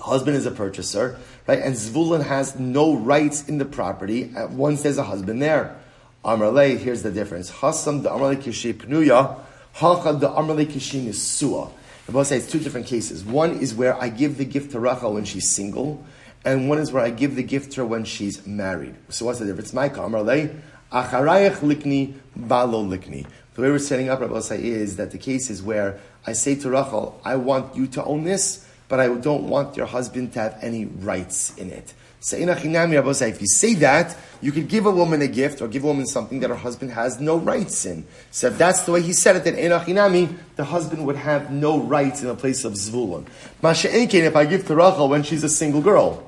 husband is a purchaser, right, and Zvulun has no rights in the property uh, once there's a husband there. Amrle, here's the difference. Hasam the Amrle kishe pnuya, hacha the Amrle kishin is suah. The both say it's two different cases. One is where I give the gift to Rachel when she's single, and one is where I give the gift to her when she's married. So what's the difference? My Amrle, acharayach likni, balo likni. The way we're setting up Rabbi say is that the case is where I say to Rachel, I want you to own this, but I don't want your husband to have any rights in it. If you say that, you could give a woman a gift or give a woman something that her husband has no rights in. So if that's the way he said it, then Enachinami, the husband would have no rights in the place of Zvulun. Masha'enkin, if I give to Rachel when she's a single girl.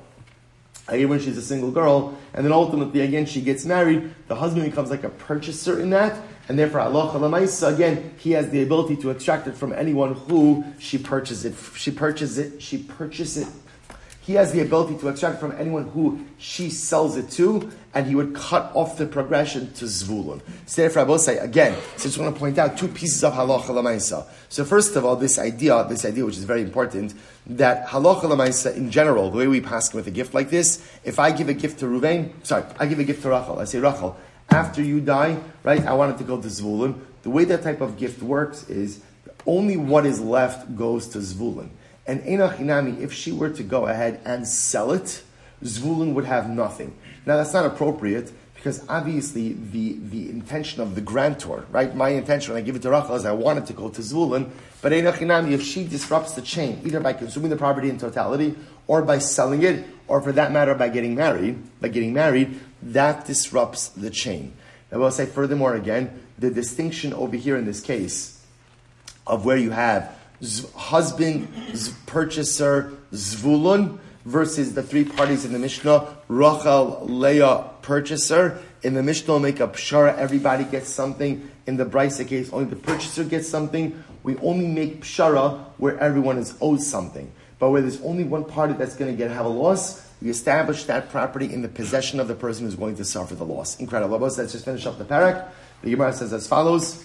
Give when she's a single girl, and then ultimately, again, she gets married, the husband becomes like a purchaser in that, and therefore Allah Lamaisa, again, he has the ability to extract it from anyone who she purchases it, she purchases it, she purchases it. He has the ability to extract from anyone who she sells it to, and he would cut off the progression to Zvulun. So therefore, I say again, since I want to point out two pieces of halacha lamaisa. So first of all, this idea, this idea which is very important, that halacha lamaisa in general, the way we pass with a gift like this, if I give a gift to Ruvain, sorry, I give a gift to Rachel, I say Rachel, after you die, right, I want it to go to Zvulun. The way that type of gift works is only what is left goes to Zvulun. And Enochinami, if she were to go ahead and sell it, Zvulun would have nothing. Now that's not appropriate because obviously the, the intention of the grantor, right? My intention when I give it to Rachel is I want it to go to Zvulun, but Enochinami, if she disrupts the chain, either by consuming the property in totality or by selling it, or for that matter by getting married, by getting married, that disrupts the chain. I will say furthermore again, the distinction over here in this case of where you have z- husband, z- purchaser, zvulun, versus the three parties in the Mishnah, Rachel, Leah, purchaser. In the Mishnah, we'll make a pshara, everybody gets something. In the Brisa case, only the purchaser gets something. We only make pshara where everyone is owed something. But where there's only one party that's going to get have a loss, we establish that property in the possession of the person who's going to suffer the loss. Incredible. Let's just finish up the parak. The Gemara says as follows: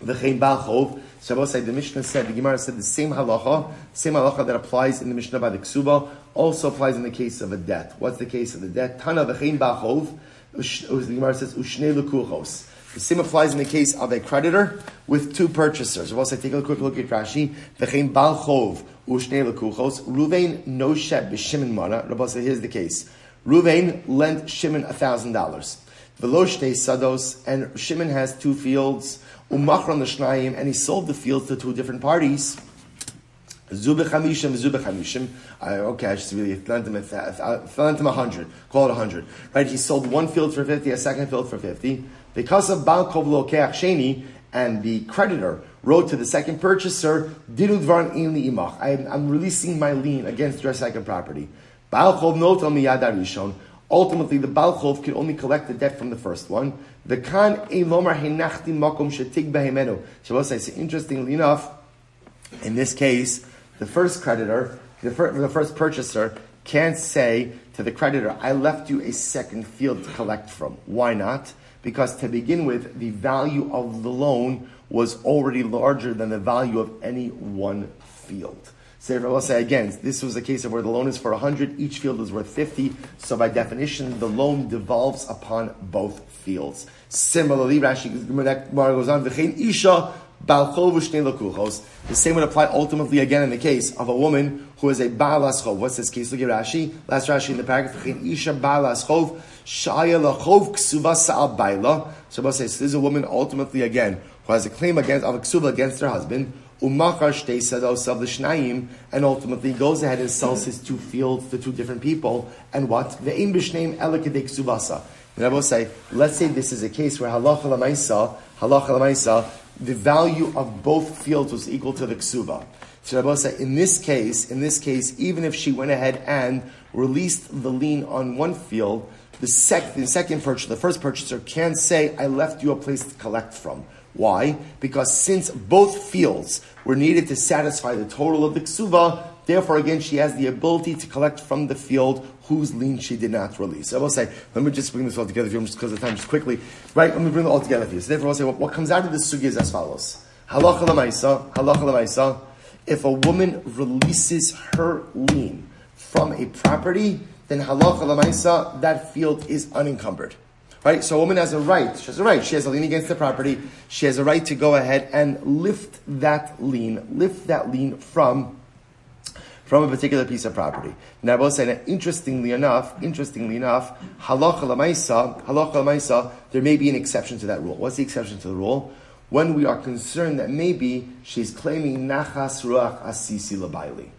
The V'chein balchov. Shabbos the Mishnah said the Gemara said the same halacha, same halacha that applies in the Mishnah by the Ksuba, also applies in the case of a debt. What's the case of the debt? Tana v'chein balchov. The Gemara says ushne lekuchos. The same applies in the case of a creditor with two purchasers. We'll say, take a quick look at Rashi. V'chein balchov ushne lekuchos. Ruvain no noshet b'shimon mana. Rabbi said, here's the case. Ruvain lent Shimon a thousand dollars. Veloshte sados, and Shimon has two fields. Umachron l'shnayim, and he sold the fields to two different parties. Zubich Hamishim, Zubich Hamishim. Okay, I should really lent him, lent him a hundred. Call it a hundred. Right? He sold one field for fifty, a second field for fifty. Because of Balkov Lokeach Sheni, and the creditor wrote to the second purchaser, Dirudvarn in imach. I'm releasing my lien against your second property. Balchov notam miyad arishon. Ultimately, the Balchov can only collect the debt from the first one. The Khan Elomar Henachti Makom Shetig Behemenu. Shabbos says, interestingly enough, in this case, the first creditor, the first, the first purchaser, can't say to the creditor, I left you a second field to collect from. Why not? Because to begin with, the value of the loan was already larger than the value of any one field. I will say again, this was a case of where the loan is for 100, each field is worth 50, so by definition, the loan devolves upon both fields. Similarly, Rashi goes on, Isha the same would apply ultimately again in the case of a woman who is a Baalas Chov. What's this case? Look at Rashi. Last Rashi in the paragraph. Isha Baalas Chov. Shaya Lachov Ksuva Sa'al Baila. So this is a woman ultimately again who has a claim against of a against her husband. Shtei Sados of the Shnayim, and ultimately goes ahead and sells his two fields to two different people. And what? The Ein B'Shneim Elikadek Ksuvasa. And I will say, let's say this is a case where halacha lamaisa, halacha lamaisa, the value of both fields was equal to the ksuva. So Rabbi said, in this case, in this case, even if she went ahead and released the lien on one field, the, sec- the second purchaser, the first purchaser, can say, I left you a place to collect from. Why? Because since both fields were needed to satisfy the total of the ksuva, therefore again she has the ability to collect from the field whose lien she did not release. I will say, let me just bring this all together for you, just because of time, just quickly. Right, let me bring it all together for you. So therefore I'll say, what, what comes out of this sugi is as follows. Halacha lamaisa, halacha lamaisa, if a woman releases her lien from a property, then halacha lamaisa, that field is unencumbered. Right? So a woman has a right. She has a right. She has a lien against the property. She has a right to go ahead and lift that lien, lift that lien from from a particular piece of property. Now, I will say that interestingly enough, interestingly enough, halacha lamaisa, halacha lamaisa, there may be an exception to that rule. What's the exception to the rule? When we are concerned that maybe she's claiming nachas ruach asisi labaili.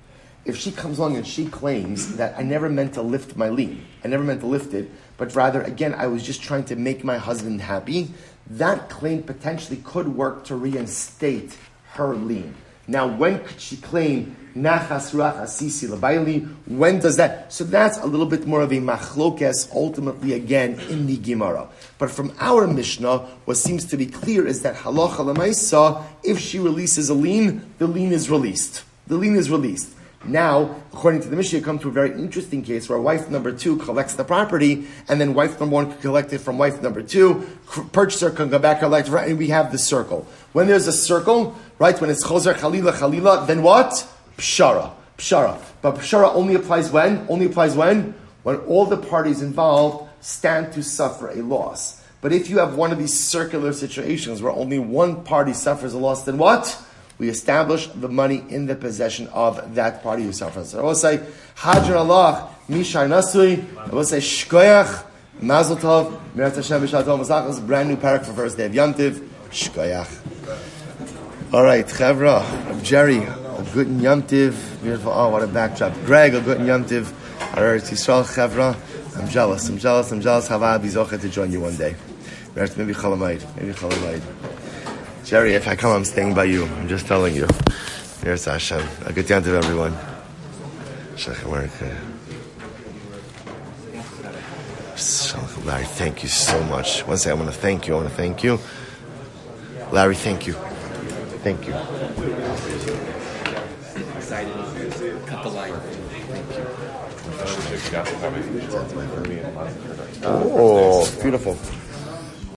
If she comes along and she claims that I never meant to lift my lien, I never meant to lift it, but rather, again, I was just trying to make my husband happy, that claim potentially could work to reinstate her lien. Now, when could she claim nachas ruach labayli? When does that? So that's a little bit more of a machlokes, ultimately again in the Gemara. But from our Mishnah, what seems to be clear is that halacha lemaisa, if she releases a lien, the lien is released. The lien is released. Now, according to the Mishnah, you come to a very interesting case where wife number two collects the property, and then wife number one can collect it from wife number two. Purchaser can go back and collect, and we have the circle. When there's a circle, right? When it's chozer chalila chalila, then what? Pshara, pshara. But pshara only applies when? Only applies when? When all the parties involved stand to suffer a loss. But if you have one of these circular situations where only one party suffers a loss, then what? We establish the money in the possession of that party who suffers. I will say, Hadran Allah, Mishai Nasui, I will say, Shkoyach, Mazel Tov, Mirat Hashem, B'Shat Tov, brand new parak for first day of Yantiv, Shkoyach. All right, Chevra, Jerry, a good Yantiv, beautiful, oh, what a backdrop. Greg, a good Yantiv, Eretz Yisrael, Chevra, I'm jealous, I'm jealous, I'm jealous, Hava Abizochet to join you one day. Maybe Chalamayid, maybe Chalamayid. Jerry, if I come, I'm staying by you. I'm just telling you. Here's Hashem. A good day to everyone. Larry, thank you so much. Once again, I want to thank you. I want to thank you. Larry, thank you. Thank you. Excited. Cut the line. Thank you. Oh, beautiful.